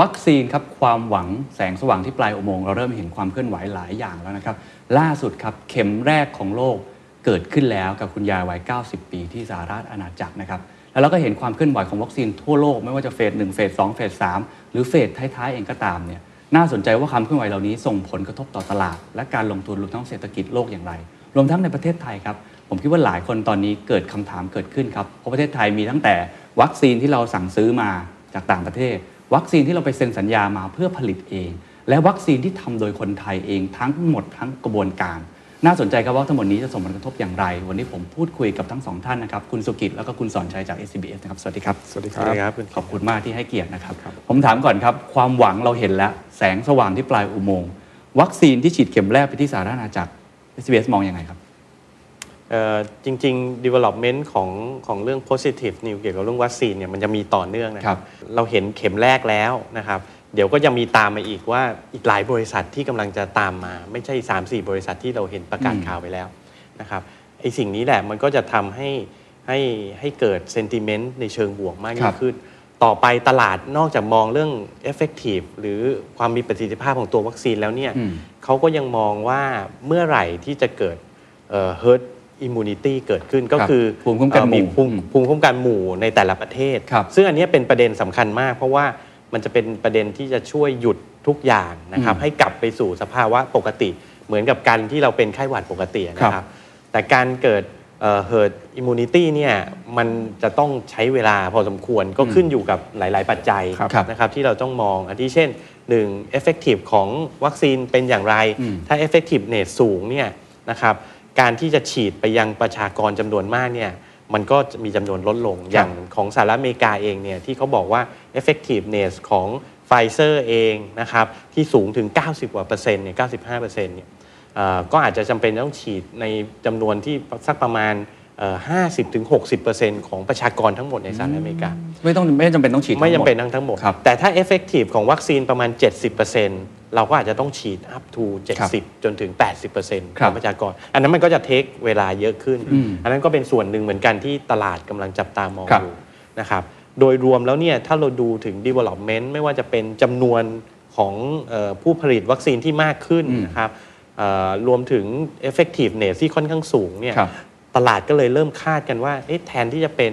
วัคซีนครับความหวังแสงสว่างที่ปลายอุโมงค์เราเริ่มเห็นความเคลื่อนไหวหลายอย่างแล้วนะครับ ล่าสุดครับเข็มแรกของโลกเกิดขึ้นแล้วกับคุณยายวัย 90 ปีที่สหราชอาณาจักรนะครับแล้วเราก็เห็นความเคลื่อนไหวของวัคซีนทั่วโลกไม่ว่าจะเฟสหนึ่งเฟสสองเฟสสามหรือเฟสท้ายๆเองก็ตามเนี่ยน่าสนใจว่าความเคลื่อนไหวเหล่านี้ส่งผลกระทบต่อตลาด และการลงทุนรวมทั้งเศรษฐกิจโลกอย่างไร รวมทั้งในประเทศไทยครับผมคิดว่าหลายคนตอนนี้เกิดคำถามเกิดขึ้นครับเพราะประเทศไทยมีตั้งแต่วัคซีนที่เราสั่งซื้อมาจากต่างประเทศ วัคซีนที่เราไปเซ็นสัญญามาเพื่อผลิตเอง และวัคซีนที่ทำโดยคนไทยเองทั้งหมดทั้งกระบวนการ น่าสนใจครับว่าทั้งหมดนี้จะส่งผลกระทบอย่างไร วันนี้ผมพูดคุยกับทั้งสองท่านนะครับ คุณสุกิจแล้วก็คุณสอนชัยจาก SCBS นะครับ สวัสดีครับ สวัสดีครับ ขอบคุณมากที่ให้เกียรตินะครับ ผมถามก่อนครับ ความหวังเราเห็นแล้ว แสงสว่างที่ปลายอุโมงค์ วัคซีนที่ฉีดเข็มแรกไปที่สหราชอาณาจักร SBS มองยังไงครับเอ่อ จริง ๆ development ของของเรื่อง positive news เกี่ยวกับเรื่องวัคซีนเนี่ยมันจะมีต่อเนื่องนะคครัรับบเราเห็นเข็มแรกแล้วนะครับ เดี๋ยวก็จะมีตามมาอีกว่าอีกหลายบริษัทที่กำลังจะตามมา ไม่ใช่ 3-4 บริษัทที่เราเห็นประกาศข่าวไปแล้วนะครับไอ้สิ่งนี้แหละมันก็จะทำให้ให้ให้เกิด sentiment ในเชิงบวกมากคยิ่รังบขึ้น ต่อไปตลาดนอกจากมองเรื่อง effective หรือความมีประสิทธิภาพของตัววัคซีนแล้วเนี่ยอืมเขาก็ยังมองว่าเมื่อไหร่ที่จะเกิดเอ่อ herd immunity เกิดขึ้นก็ครับคือภูมิคุ้มกันหมู่เอ่อภูมิภูมิคุ้มกันหมู่ในแต่ละประเทศครับซึ่งอันเนี้ยเป็นประเด็นสำคัญมาก เพราะว่ามันจะเป็นประเด็นที่จะช่วยหยุดทุกอย่างนะครับอืมให้กลับไปสู่สภาวะปกติ เหมือนกับการที่เราเป็นไข้หวัดปกตินะคครัรับบแต่การเกิดเอ่อ herd immunity เนี่ยมันจะต้องใช้เวลาพอสมควรก็ขึ้นอยู่กับหลาย ๆ ปัจจัยครับครับนะครับที่เราต้องมองอันที่เช่น1 effective ของวัคซีนเป็นอย่างไรอืมถ้า effectiveness สูงเนี่ยนะครับ การที่จะฉีดไปยังประชากรจำนวนมากเนี่ยมันก็จะมีจำนวนลดลงอย่างของสหรัฐอเมริกาเองเนี่ยที่เขาบอกว่า effectiveness ของไฟเซอร์เองนะครับที่สูงถึง 90กว่าเปอร์เซ็นต์เนี่ย95เปอร์เซ็นต์เนี่ยเอ่อก็อาจจะจำเป็นต้องฉีดในจำนวนที่สักประมาณเอ่อ50ถึง60เปอร์เซ็นต์ของประชากรทั้งหมดในสหรัฐอเมริกา ไม่ต้องไม่จำเป็นต้องฉีดไม่จำเป็นทั้งหมดทั้งทั้งหมดครับแต่ถ้า effective ของวัคซีนประมาณ 70% เราก็อาจจะต้องฉีด up to ครับ70 จนถึง 80%คขรัอบงประชากร อันนั้นมันก็จะเทคเวลาเยอะขึ้นอืมอันนั้นก็เป็นส่วนหนึ่งเหมือนกันที่ตลาดกำลังจับตามองครับอยู่นะครับโดยรวมแล้วเนี่ยถ้าเราดูถึง development ไม่ว่าจะเป็นจำนวนของเออผู้ผลิตวัคซีนที่มากขึ้นอืมนะครับเอ่อรวมถึง effectiveness ที่ค่อนข้างสูงเนี่ยครับตลาดก็เลยเริ่มคาดกันว่าเอ๊ะแทนที่จะเป็น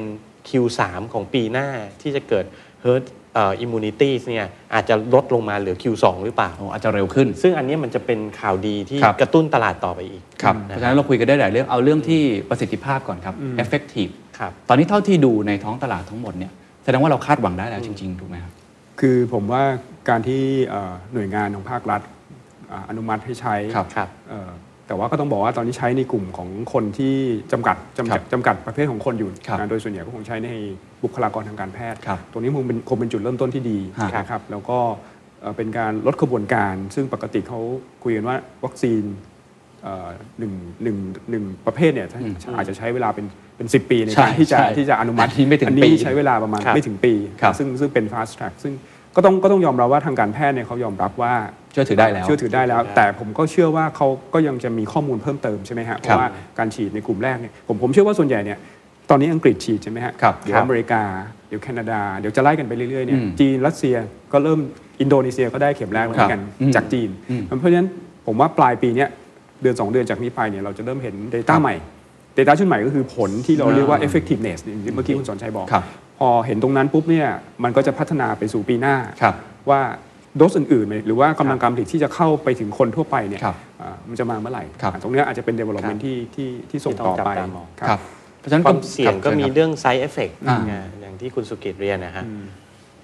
Q3 ของปีหน้าที่จะเกิด herd เอ่อ immunity เนี่ยอาจจะลดลงมาเหลือ Q2 หรือเปล่าโอ้อาจจะเร็วขึ้น ซึ่งอันเนี้ยมันจะเป็นข่าวดีที่ครับกระตุ้นตลาดต่อไปอีกครับเพราะฉะนั้นเราคุยกันได้หลายเรื่องเอาเรื่องที่ประสิทธิภาพก่อนครับ effective ครับตอนนี้เท่าที่ดูในท้องตลาดทั้งหมดเนี่ยแสดงว่าเราคาดหวังได้แล้วจริงๆถูกไหมครับคือผมว่าการที่เอ่อหน่วยงานของภาครัฐอ่าอนุมัติให้ใช้ ครับครับเอ่อแต่ว่าก็ต้องบอกว่าตอนนี้ใช้ในกลุ่มของคนที่จำกัดจำครักัดบจำกัดประเภทของคนอยู่ครับนะโดยส่วนใหญ่ก็คงใช้ในบุคลากรทางการแพทย์ครับตรงนี้คงเป็นคงเป็นจุดเริ่มต้นที่ดีฮะนะครับแล้วก็เอ่อเป็นการลดขบวนการ ซึ่งปกติเขาคุยกันว่าวัคซีนเอ่อหนึ่งหนึ่งหนึ่งประเภทเนี่ยถ้าอาจจะใช้เวลาเป็นเป็นสิปีในใช่การที่จะใช่ที่จะอนุมัติอันนี้ไม่ถึงอัปีนี้ใช้เวลาประมาณครับไม่ถึงปีครับซึ่งซึ่งเป็น fast track ซึ่งก็ต้องก็ต้องยอมรับว่าทางการแพทย์เนี่ยเขายอมรับว่า เชื่อถือได้แล้ว เชื่อถือได้แล้ว แต่ผมก็เชื่อว่าเขาก็ยังจะมีข้อมูลเพิ่มเติมใช่ไหมฮะเพครับราะว่าการฉีดในกลุ่มแรกเนี่ยผมผมเชื่อว่าส่วนใหญ่เนี่ยตอนนี้อังกฤษฉีดใช่ไหมฮะครับเดี๋ยวครับอเมริกา เดี๋ยวแคนาดา เดี๋ยวจะไล่กันไปเรื่อยๆเนี่ยอืมจีนรัสเซียก็เริ่มอินโดนีเซียก็ได้เข็มแรกแล้วเหมือนกันครับอืมจากจีนอืมเพราะฉะนั้นผมว่าปลายปีเนี้ยเดือน 2 เดือนจากนี้ไปเนี่ยเราจะเริ่มเห็น Data ใหม่ Data ชุดใหม่ก็คือผลที่เราเรียกว่า effectiveness ที่เมื่อกี้คุณสอนชัยบอกครับพอเห็นตรงนั้นปุ๊บเนี่ยมันก็จะพัฒนาไปสู่ปีหน้าครับว่า โดสอื่นๆหรือว่ากำลังการผลิตที่จะเข้าไปถึงคนทั่วไปเนี่ยครับอ่ามันจะมาเมื่อไหร่ครับอ่าตรงเนี้ยอาจจะเป็น development ที่ที่ที่ส่งต่อไปที่ต้องจับตามองครับเพราะฉะนั้นความเสี่ยงก็มีครับเรื่อง side effect อ่านะอย่างที่คุณสุกิตเรียนนะฮะ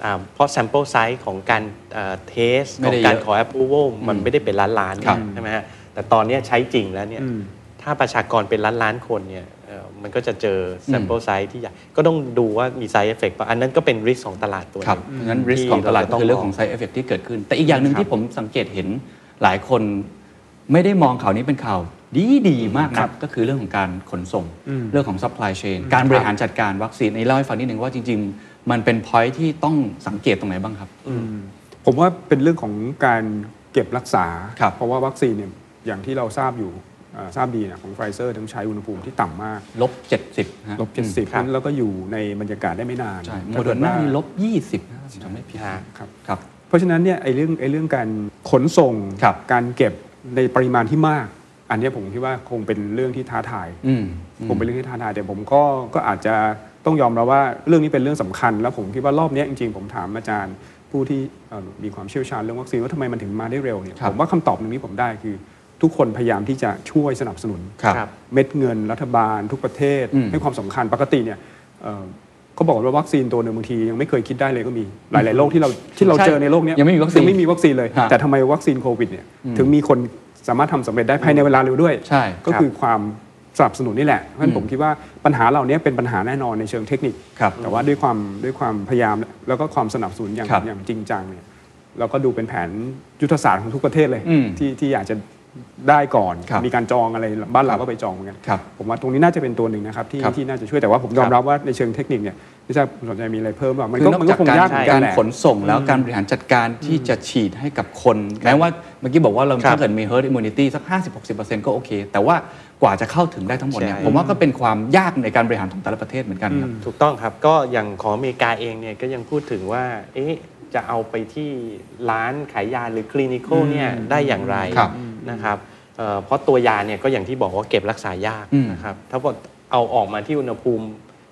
อ่าเพราะ sample size ของการเทสไม่ของได้การเยอะขอ approval มันไม่ได้เป็นล้านล้านๆครับใช่ไหมฮะแต่ตอนเนี้ยใช้จริงแล้วเนี่ยอืมถ้าประชากรเป็นล้านล้านๆคนเนี่ยเอ่อ มันก็จะเจอ sample size ที่ใหญ่ก็ต้องดูว่ามี side effect ป่ะอันนั้นก็เป็น risk ของตลาดตัวหครับนึงเพราะฉะนั้น risk ของตลาดก็คือเรื่องของ side effect ที่เกิดขึ้น แต่อีกอย่างหนึ่งที่ผมสังเกตเห็นหลายคนไม่ได้มองข่าวนี้เป็นข่าวดีดีๆมากนักก็คือเรื่องของการขนส่ง เรื่องของ supply chain การบริหารจัดการวัคซีนในเล่าให้ฟังนิดนึงว่าจริง ๆ มันเป็น point ที่ต้องสังเกตตรงไหนบ้างครับผมว่าเป็นเรื่องของการเก็บรักษาครับเพราะว่าวัคซีนเนี่ยอย่างที่เราทราบอยู่อ่า ทราบดีนะของไฟเซอร์ต้องใช้อุณหภูมิที่ต่ำมากลบ70ฮะลบเจ็ดสิบครับแล้วก็อยู่ในบรรยากาศได้ไม่นานใช่โมถ้าเดอกิร์นาว่านี่ลบ20นะผมจำไม่ผิดฮะครับครับเพราะฉะนั้นเนี่ยไอ้เรื่องไอ้เรื่องการขนส่งครับการเก็บในปริมาณที่มาก อันเนี้ยผมคิดว่าคงเป็นเรื่องที่ท้าทายอืมผมเป็นเรื่องที่ท้าทายแต่ผมก็ก็อาจจะต้องยอมรับว่าเรื่องนี้เป็นเรื่องสำคัญ แล้วผมคิดว่ารอบเนี้ยจริงๆผมถามอาจารย์ผู้ที่เอ่อมีความเชี่ยวชาญเรื่องวัคซีนว่าทำไมมันถึงมาได้เร็วเนี่ยครับผมว่าคำตอบหนึ่งที่ผมได้คือ ทุกคนพยายามที่จะช่วยสนับสนุนครับครับเม็ดเงินรัฐบาลทุกประเทศอืมให้ความสำคัญปกติเนี่ยเอ่อเขาบอกว่าวัคซีนตัวหนึ่งบางทียังไม่เคยคิดได้เลยก็มีหลาย ๆ โรคที่เราที่เราใช่เจอในโลกเนี้ยังไม่มีวัคซีนยังไม่มีวัคซีนเลยฮะแต่ทำไมวัคซีนโควิดเนี่ยถึงมีคนสามารถทำสำเร็จได้ภายในเวลาเร็วด้วยใช่ก็คือความสนับสนุนนี่แหละเพราะฉะนั้นผมคิดว่าปัญหาเหล่านี้เป็นปัญหาแน่นอนในเชิงเทคนิคครับแต่ว่าด้วยความด้วยความพยายามแล้วก็ความสนับสนุนอย่างครับอย่างจริงจังเนี่ยเราก็ดูเป็นแผนยุทธศาสตร์ของทุกประเทศเลยอืมที่ที่อยากจะ ได้ก่อน ครับมีการจองอะไรบ้านเราก็ไปจองเหมือนกันครับผมว่าตรงนี้น่าจะเป็นตัวหนึ่งนะครับที่ครับที่น่าจะช่วยแต่ว่าผมยอคมรับรับว่าในเชิงเทคนิคเนี่ยไม่ทราบคุณสนใจมีอะไรเพิ่มบ้างมันคืก็อนอกมันก็จากคงการยากเหมือนกักานรแหละ ขนส่งแล้วการบริหารจัดการที่จะฉีดให้กับคนแม้ว่าเมื่อกี้บอกว่าเราครับถ้าเกิดมี herd immunity สัก 50-60%ก็โอเค แต่ว่ากว่าจะเข้าถึงได้ทั้งหมดเนี่ยใช่ ผมว่าก็เป็นความยากในการบริหารของแต่ละประเทศเหมือนกันครับ ถูกต้องครับ ก็อย่างของอเมริกาเองเนี่ยก็ยังพูดถึงว่า เอ๊ะ จะเอาไปที่ร้านขายยาหรือคลินิคอลเนี่ยได้อย่างไร ครับ นะครับเอ่อเพราะตัวยาเนี่ยก็อย่างที่บอกว่าเก็บรักษายากอืมนะครับถ้าพอเอาออกมาที่อุณหภูมิ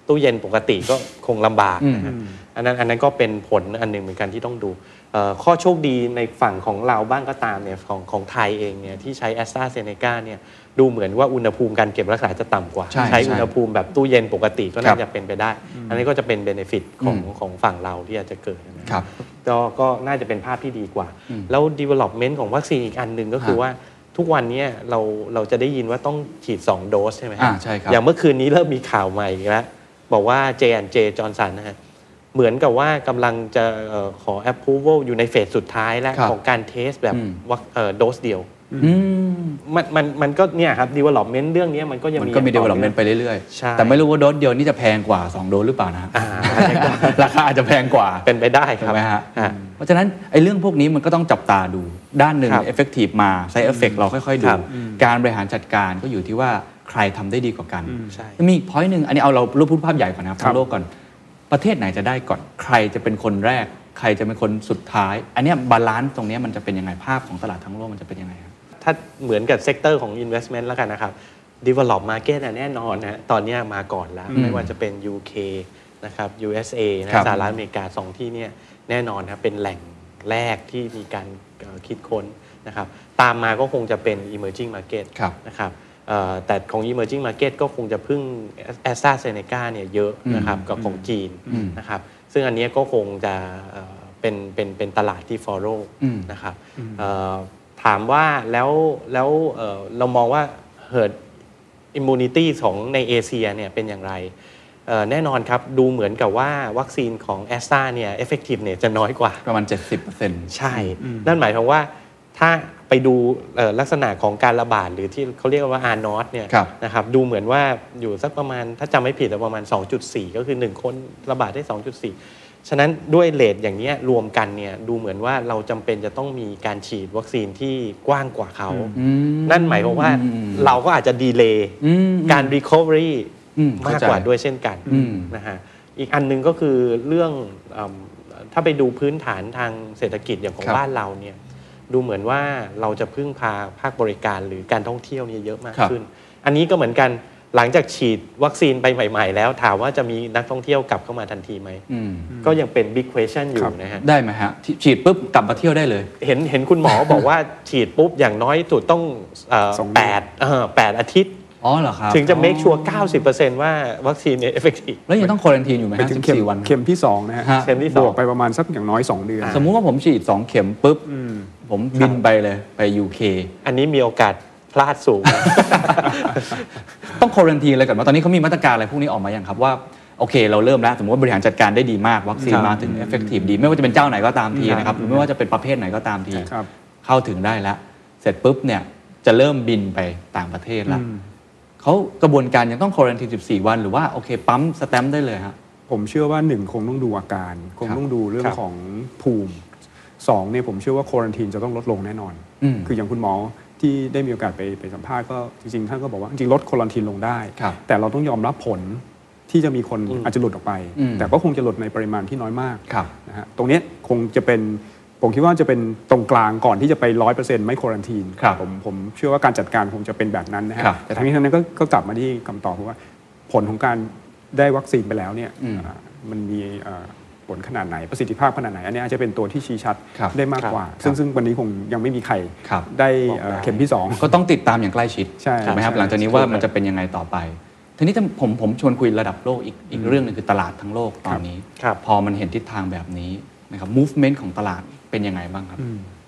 ตู้เย็นปกติก็คงลำบากนะฮะอันนั้นอันนั้นก็เป็นผลอันหนึ่งเหมือนกันที่ต้องดูเอ่อ ข้อโชคดีในฝั่งของเราบ้างก็ตามเนี่ยของของไทยเองเนี่ยที่ใช้แอสตราเซเนกาเนี่ยดูเหมือนว่าอุณหภูมิการเก็บรักษาจะต่ำกว่า ใช่ใช้ใช่อุณหภูมิแบบตู้เย็นปกติก็ครัน่าบจะเป็นไปได้ อันนี้ก็จะเป็น benefit ของอืมของฝั่งเราที่อาจจะเกิดนะครับก็ก็น่าจะเป็นภาพที่ดีกว่า แล้ว development ของวัคซีนอีกอันหนึ่งก็คือฮะว่าทุกวันเนี้ยเราเราจะได้ยินว่าต้องฉีด 2 โดสใช่ไหมฮะอ่าใช่ครับอย่างเมื่อคืนนี้เริ่มมีข่าวใหม่อีกแล้วบอกว่า J&J Johnson นะฮะ เหมือนกับว่ากำลังจะเอ่อขอ approval อยู่ในเฟสสุดท้ายแล้วครับของการ test แบบอืมวัคเอ่อโดสเดียวอืมมันมันมันก็เนี่ยครับ development เรื่องเนี้ยมันก็ยังมันมีก็มีอย่างต่อ development ไปเรื่อยใช่ๆแต่ไม่รู้ว่าโดสเดียวนี่จะแพงกว่า 2 โดสหรือเปล่านะฮะอ่าอันนี้ก็ราคาอาจจะแพงกว่าเป็นไปได้คถูรักไหมฮะฮะเพราะฉะนั้นไอ้เรื่องพวกนี้มันก็ต้องจับตาดูด้านหนึ่งครับ effective มาใช้ effect เราค่อยๆดูครับการบริหารจัดการก็อยู่ที่ว่าใครทำได้ดีกว่ากันใช่มีอีก point หนึ่งอันนี้เอาเรารูปพูดภาพใหญ่ก่อนนะครับครับทั้งโลกก่อน ประเทศไหนจะได้ก่อนใครจะเป็นคนแรก ใครจะเป็นคนสุดท้าย อันเนี้ย balance ตรงเนี้ยมันจะเป็นยังไงภาพของตลาดทั้งโลกมันจะเป็นยังไงครับถ้าเหมือนกับ sector ของ investment แล้วกันนะครับ develop market อะแน่นอนนะตอนเนี้ยมาก่อนแล้วอืมไม่ว่าจะเป็น UK นะครับ USA ครันะบสหรัฐอเมริกาสองที่เนี่ยแน่นอนครับเป็นแหล่งแรกที่มีการเอ่อคิดค้นนะครับตามมาก็คงจะเป็น emerging market ครับนะครับเอ่อ แต่ของ emerging market ก็คงจะพึ่ง AstraZeneca เนี่ยเยอะนะครับกับของจีนอืมนะครับซึ่งอันเนี้ยก็คงจะเอ่อเป็นเป็นเป็นตลาดที่ follow อืมนะครับเอ่อถามว่าแล้วแล้วเอ่อเรามองว่า herd immunity ของในเอเชียเนี่ยเป็นอย่างไรเอ่อแน่นอนครับ ดูเหมือนกับว่าวัคซีนของแอสตราเนี่ย effective เนี่ยจะน้อยกว่าประมาณ 70%ใช่ นั่นหมายความว่าถ้าไป ดูเอ่อลักษณะของการระบาดหรือที่เขาเรียกว่า R นอตเนี่ยครับนะครับดูเหมือนว่าอยู่สักประมาณถ้าจำไม่ผิดประมาณ 2.4 ก็คือ 1 คนระบาดได้ 2.4 ฉะนั้นด้วยเลทอย่างเนี้ยรวมกันเนี่ยดูเหมือนว่าเราจำเป็นจะต้องมีการฉีดวัคซีนที่กว้างกว่าเขาอืมนั่นหมายความว่าอืมเราก็อาจจะดีเลย์อืมการ recovery อืมมากเข้าใจกว่าด้วยเช่นกันอืมนะฮะอีกอันหนึงก็คือเรื่องเอิ่มถ้าไปดูพื้นฐานทางเศรษฐกิจอย่างของครับบ้านเราเนี่ย ดูเหมือนว่าเราจะพึ่งพาภาคบริการหรือการท่องเที่ยวเนี่ยเยอะมากครับขึ้น อันนี้ก็เหมือนกันหลังจากฉีดวัคซีนไปใหม่ ๆ แล้วถามว่าจะมีนักท่องเที่ยวกลับเข้ามาทันทีไหมอืมก็ยังเป็น big question อครัยู่บนะฮะ ได้ไหมฮะที่ฉีดปุ๊บกลับมาเที่ยวได้เลย เห็นเห็นคุณหมอบอกว่าฉีดปุ๊บอย่างน้อยสุดต้องเอ่อสองเดือนแปดเอ่อแปดอาทิตย์ อ๋อเหรอครับถึงจะ make sure อ๋อ90%ว่าวัคซีนเนี่ย effective แล้วยังต้องควอรันทีนอยู่ไหมไปฮะถึงเข็ม14วัน เข็มที่สองนะฮะฮะ เข็มที่สอง บวกไปประมาณสักอย่างน้อย 2 เดือน สมมุติว่าผมฉีด 2 เข็มปุ๊บ ผมบินไปเลยไป UK อันนี้มีโอกาสพลาดสูงต้องควอรันทีนเลยก่อนว่าตอนนี้เขามีมาตรการอะไรพวกนี้ออกมาอย่างครับว่า โอเค เราเริ่มแล้ว สมมติว่าบริหารจัดการได้ดีมาก วัคซีนครับมาถึง effective ดี ไม่ว่าจะเป็นเจ้าไหนก็ตามทีครับนะครับหรือไม่ว่าจะเป็นประเภทไหนก็ตามที ครับ เข้าถึงได้แล้ว เสร็จปุ๊บเนี่ยจะเริ่มบินไปต่างประเทศแล้ว เขากระบวนการยังต้องควอรันที 14 วัน หรือว่าโอเคปั๊มสแตมป์ได้เลยฮะ ผมเชื่อว่าหนึ่งคงต้องดูอาการ คงต้องดูเรื่อคงรับของภูมิสองเนี่ยผมเชื่อว่าควอรันทีนจะต้องลดลงแน่นอนอืมคืออย่างคุณหมอที่ได้มีโอกาสไปไปสัมภาษณ์ก็จริงๆ ท่านก็บอกว่าจริงๆลดควอรันทีนลงได้ครับแต่เราต้องยอมรับผลที่จะมีคนอืมอาจจะหลุดออกไปอืมแต่ก็คงจะหลุดในปริมาณที่น้อยมากครับนะฮะตรงเนี้ยคงจะเป็น ผมคิดว่าจะเป็นตรงกลางก่อนที่จะไปร้อยเปอร์เซ็นต์ไม่ควอรันทีนครับผมผมเชื่อว่าการจัดการคงจะเป็นแบบนั้นนะฮะครับแต่ทั้งนี้ทั้งนั้นก็ก็กลับมาที่คำตอบเพราะว่า ผลของการได้วัคซีนไปแล้วเนี่ยอืมอ่ามันมีเอ่อผลขนาดไหนประสิทธิภาพขนาดไหน อันนี้อาจจะเป็นตัวที่ชี้ชัดครับได้มากกว่าครับซึ่งซึ่งวันนี้คงยังไม่มีใครครับได้บอกเอ่อได้เข็มที่สองก็ต้องติดตามอย่างใกล้ชิดใช่ถูกไหมครับใช่หลังจากนี้ว่ามันจะเป็นยังไงต่อไปทีนี้ถ้าผมผมชวนคุยระดับโลกอีกอีกเรื่องหนึงคือตลาดทั้งโลกตอนนี้ครับพอมันเห็นทิศทางแบบนี้นะครับ movement ของตลาด เป็นยังไงบ้างครับ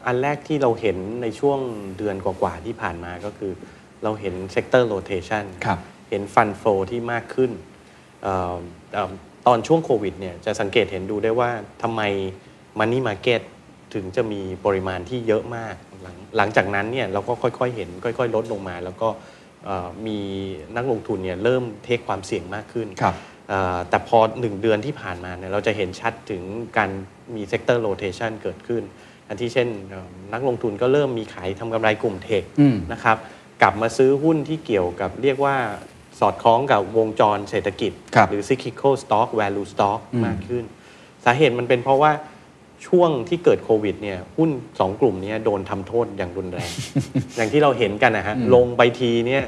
อันแรกที่เราเห็นในช่วงเดือนกว่าๆที่ผ่านมาก็คือ เราเห็น sector rotation ครับเห็น fund flow ที่มากขึ้นเอ่อเอ่อตอนช่วงโควิดเนี่ยจะสังเกตเห็นดูได้ว่าทำไม money market ถึงจะมีปริมาณที่เยอะมากหลังหลังจากนั้นเนี่ยเราก็ค่อยๆเห็นค่อย ๆ ลดลงมา แล้วก็เอ่อมีนักลงทุนเนี่ยเริ่มเทคความเสี่ยงมากขึ้นครับเอ่อ แต่พอหนึ่งเดือนที่ผ่านมาเนี่ยเราจะเห็นชัดถึงการมี sector rotation เกิดขึ้น อันที่เช่นเอ่อนักลงทุนก็เริ่มมีขายทำกำไรกลุ่มเทคอืมนะครับกลับมาซื้อหุ้นที่เกี่ยวกับเรียกว่าสอดคล้องกับวงจรเศรษฐกิจครับหรือ cyclical stock value stock อืมมากขึ้น สาเหตุมันเป็นเพราะว่าช่วงที่เกิดโควิดเนี่ยหุ้นสองกลุ่มเนี้โดนทำโทษอย่างรุนแรง อย่างที่เราเห็นกันนะฮะลงไปทีเนี่ย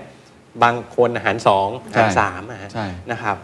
บางคนอาหารสองอาหารสามอะฮะใช่นะครับ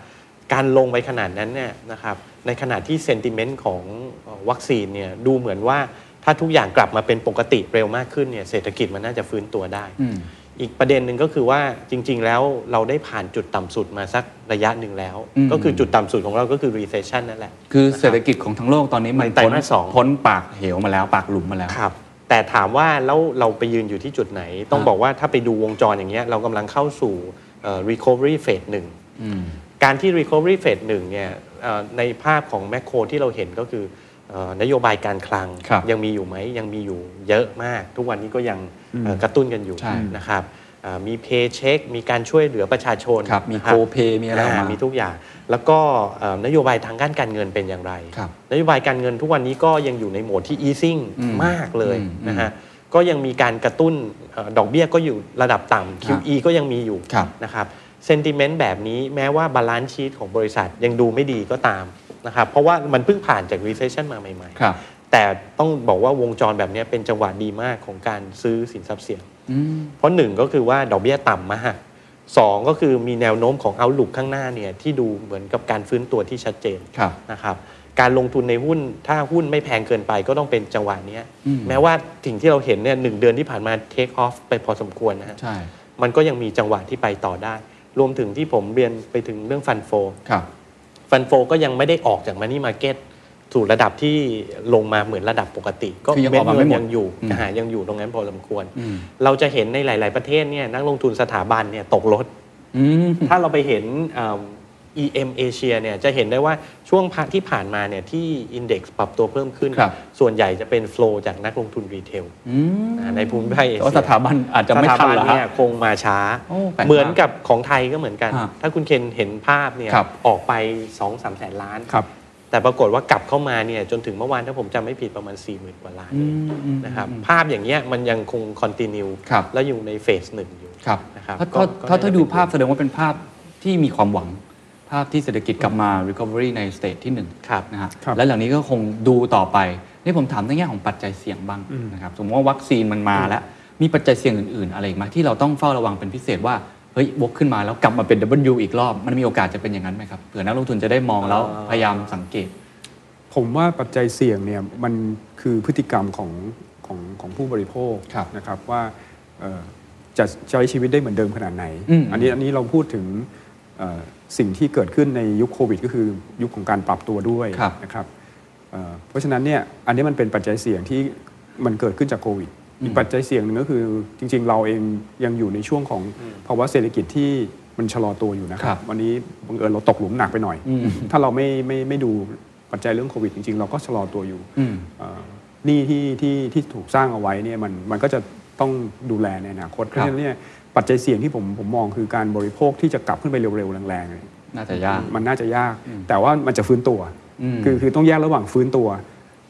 การลงไปขนาดนั้นเนี่ยนะครับในขณะที่เซนติเมนต์ของเอ่อวัคซีนเนี่ยดูเหมือนว่าถ้าทุกอย่างกลับมาเป็นปกติเร็วมากขึ้นเนี่ยเศรษฐกิจมันน่าจะฟื้นตัวได้อืมอีกประเด็นหนึ่งก็คือว่าจริง ๆ แล้วเราได้ผ่านจุดต่ำสุดมาสักระยะหนึ่งแล้วอืมก็คือจุดต่ำสุดของเราก็คือ recession นั่นแหละ คือเศรษฐกิจของทั้งโลกตอนนี้มันในไตรพ้นมาสสองพ้นปากเหวมาแล้วปากหลุมมาแล้วครับแต่ถามว่าแล้วเราไปยืนอยู่ที่จุดไหน ต้องอ่าบอกว่าถ้าไปดูวงจรอย่างเงี้ยเรากำลังเข้าสู่เอ่อ recovery phase หนึ่งอืม การที่ recovery phase หนึ่งเนี่ยเอ่อในภาพของแมคโครที่เราเห็นก็คือเอ่อนโยบายการคลังครับยังมีอยู่ไหมยังมีอยู่เยอะมาก ทุกวันนี้ก็ยังเอ่อกระตุ้นกันอยู่ใช่นะครับเอ่อมีเพย์เช็ค มีการช่วยเหลือประชาชนครับมีนะโคเพมีอะไรออกมามีทุกอย่าง แล้วก็เอ่อนโยบายทางด้านการเงินเป็นอย่างไรครับนโยบายการเงินทุกวันนี้ก็ยังอยู่ในโหมดที่ easing อืมมากเลยอืมนะฮะ ก็ยังมีการกระตุ้นเอ่อดอกเบี้ยก็อยู่ระดับต่ำครับ QE ก็ยังมีอยู่ครับนะครับ sentiment แบบนี้แม้ว่า balance sheet ของบริษัทยังดูไม่ดีก็ตามนะครับเพราะว่ามันเพิ่งผ่านจาก recession มาใหม่ครับๆแต่ต้องบอกว่าวงจรแบบนี้เป็นจังหวะดีมากของการซื้อสินทรัพย์เสี่ยงอืมเพราะหนึ่งก็คือว่าดอกเบี้ยต่ำมากสองก็คือมีแนวโน้มของ outlook ข้างหน้าเนี่ยที่ดูเหมือนกับการฟื้นตัวที่ชัดเจนครับนะครับการลงทุนในหุ้นถ้าหุ้นไม่แพงเกินไปก็ต้องเป็นจังหวะเนี้ยอืมแม้ว่าสิ่งที่เราเห็นเนี่ยหนึ่งเดือนที่ผ่านมาเทคออฟไปพอสมควรนะฮะใช่มันก็ยังมีจังหวะที่ไปต่อได้ รวมถึงที่ผมเรียนไปถึงเรื่องฟันโฟครับฟันโฟก็ยังไม่ได้ออกจากมันนี่มาเก็ตสู่ระดับที่ลงมาเหมือนระดับปกติ ก็คือยังเม็อดอกมาเงิไม่นหมดยังอยู่อืมนะฮะยังอยู่ตรงนั้นพอสมควรอืมเราจะเห็นในหลาย ๆ ประเทศเนี่ยนักลงทุนสถาบันเนี่ยตกรถอืมถ้าเราไปเห็น เอ่อ EM Asia เนี่ยจะเห็นได้ว่าช่วงพะที่ผ่านมาเนี่ยที่อินเด็กซ์ปรับตัวเพิ่มขึ้นครับส่วนใหญ่จะเป็น flow จากนักลงทุนรีเทลอืมในภูมิภาคเอแต่ว่าเชีสถาบันอาจจะไม่สถาทันบันเหรอเนี่ฮะยคงมาช้าโอ้แปลกมากเหมือนกับของไทยก็เหมือนกันฮะถ้าคุณเคนเห็นภาพเนี่ยครับออกไป 2 3 แสนล้านครับแต่ปรากฏว่ากลับเข้ามาเนี่ยจนถึงเมื่อวานถ้าผมจำไม่ผิดประมาณ 4 0,000 กว่าล้านอืมอืมนะครับอืมภาพอย่างเงี้ยมันยังคงคอนติเนียครับและอยู่ในเฟสหนึ่งอยู่ครับนะครับถ้าก็ถ้าก็ถ้าน่าจะดูเป็นภาพแสดงว่าเป็นภาพที่มีความหวัง ภาพที่เศรษฐกิจกลับมา recovery ในสเตจที่หนึ่งครับนะฮะครับและหลังนี้ก็คงดูต่อไป นี่ผมถามในแง่ของปัจจัยเสี่ยงบ้างนะครับสมมติว่าวัคซีนมันมาแล้ว มีปัจจัยเสี่ยงอื่น ๆ อะไรอีกไหมที่เราต้องเฝ้าระวังเป็นพิเศษว่าเฮ้ยวกขึ้นมาแล้วกลับมาเป็น W อีกรอบ มันมีโอกาสจะเป็นอย่างนั้นไหมครับเผื่อนักลงทุนจะได้มองแล้วพยายามสังเกต ผมว่าปัจจัยเสี่ยงเนี่ยมันคือพฤติกรรมของของของผู้บริโภคครับนะครับว่าเอ่อจะใช้ชีวิตได้เหมือนเดิมขนาดไหนอืมนนี้อันนี้เราพูดถึงเอ่อ สิ่งที่เกิดขึ้นในยุคโควิด ก็คือยุคของการปรับตัวด้วยครับนะครับเอ่อเพราะฉะนั้นเนี่ยอันนี้มันเป็นปัจจัยเสี่ยงที่มันเกิดขึ้นจากโควิดอีกปัจจัยเสี่ยงหนึ่งก็คือจริง ๆ เราเองยังอยู่ในช่วงของภาวะเศรษฐกิจที่มันชะลอตัวอยู่นะคครัรับบวันนี้บังเอิญเราตกหลุมหนักไปหน่อยอืมถ้าเราไม่ไม่ไม่ดูปัจจัยเรื่องโควิดจริง ๆ เราก็ชะลอตัวอยู่อืมเอ่อหนี้ที่ที่ที่ถูกสร้างเอาไว้เนี่ยมันมันก็จะต้องดูแลในอนาคตเพราะฉะนั้นเนี่ย ปัจจัยเสี่ยงที่ผมผมมองคือการบริโภคที่จะกลับขึ้นไปเร็วๆ แรงๆเนี่ยน่าจะยากมันน่าจะยาก แต่ว่ามันจะฟื้นตัวอืมคือคือต้องแยกระหว่างฟื้นตัว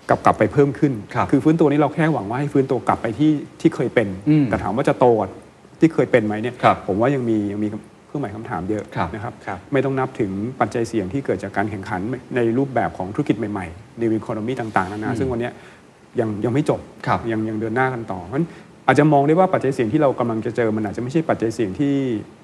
กับกลับไปเพิ่มขึ้นครับอฟื้นตัวนี้เราแค่หวังว่าให้ฟื้นตัวกลับไปที่ที่เคยเป็นอืมแต่ถามว่าจะโตกว่าที่เคยเป็นไหมเนี่ยครับผมว่ายังมียังมีเครื่องหมายคำถามเยอะครับนะครับครับไม่ต้องนับถึงปัจจัยเสี่ยงที่เกิดจากการแข่งขันในรูปแบบของธุรกิจใหม่ๆ new economy ต่างๆนานาซึ่งวันเนี้ยยังยังไม่จบครับยังยังเดินหน้ากันต่อเพราะฉะนั้น อาจจะมองได้ว่าปัจจัยเสี่ยงที่เรากำลังจะเจอมันอาจจะไม่ใช่ปัจจัยเสี่ยงที่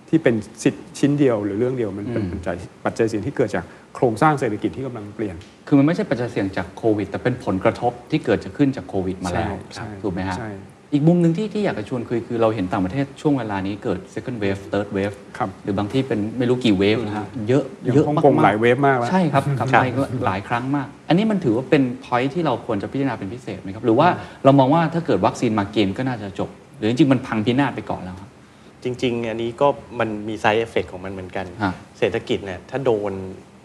ที่เป็นสิทธิ์ชิ้นเดียวหรือเรื่องเดียวมันเป็นอืมปัจจัยปัจจัยเสี่ยงที่เกิดจากโครงสร้างเศรษฐกิจที่กำลังเปลี่ยน คือมันไม่ใช่ปัจจัยเสี่ยงจากโควิด แต่เป็นผลกระทบที่เกิดจะขึ้นจากโควิดมาแล้วใช่ใช่ถูกไหมฮะใช่ อีกมุมหนึ่งที่ที่อยากจะชวนคุยคือเราเห็นต่างประเทศช่วงเวลานี้เกิด second wave third wave ครับหรือบางที่เป็นไม่รู้กี่เวฟนะฮะเยอะอย่างเยอะฮ่องมากกงๆหลายเวฟมากแล้วใช่ครับกลับไปก็หลายครั้งมาก อันนี้มันถือว่าเป็น point ที่เราควรจะพิจารณาเป็นพิเศษไหมครับ หรือว่าเรามองว่าถ้าเกิดวัคซีนมาเกมก็น่าจะจบ หรือจริงๆมันพังพินาศไปก่อนแล้วครับจริง ๆ อันนี้ก็มันมี side effect ของมันเหมือนกันฮะเศรษฐกิจเนี่ยถ้าโดน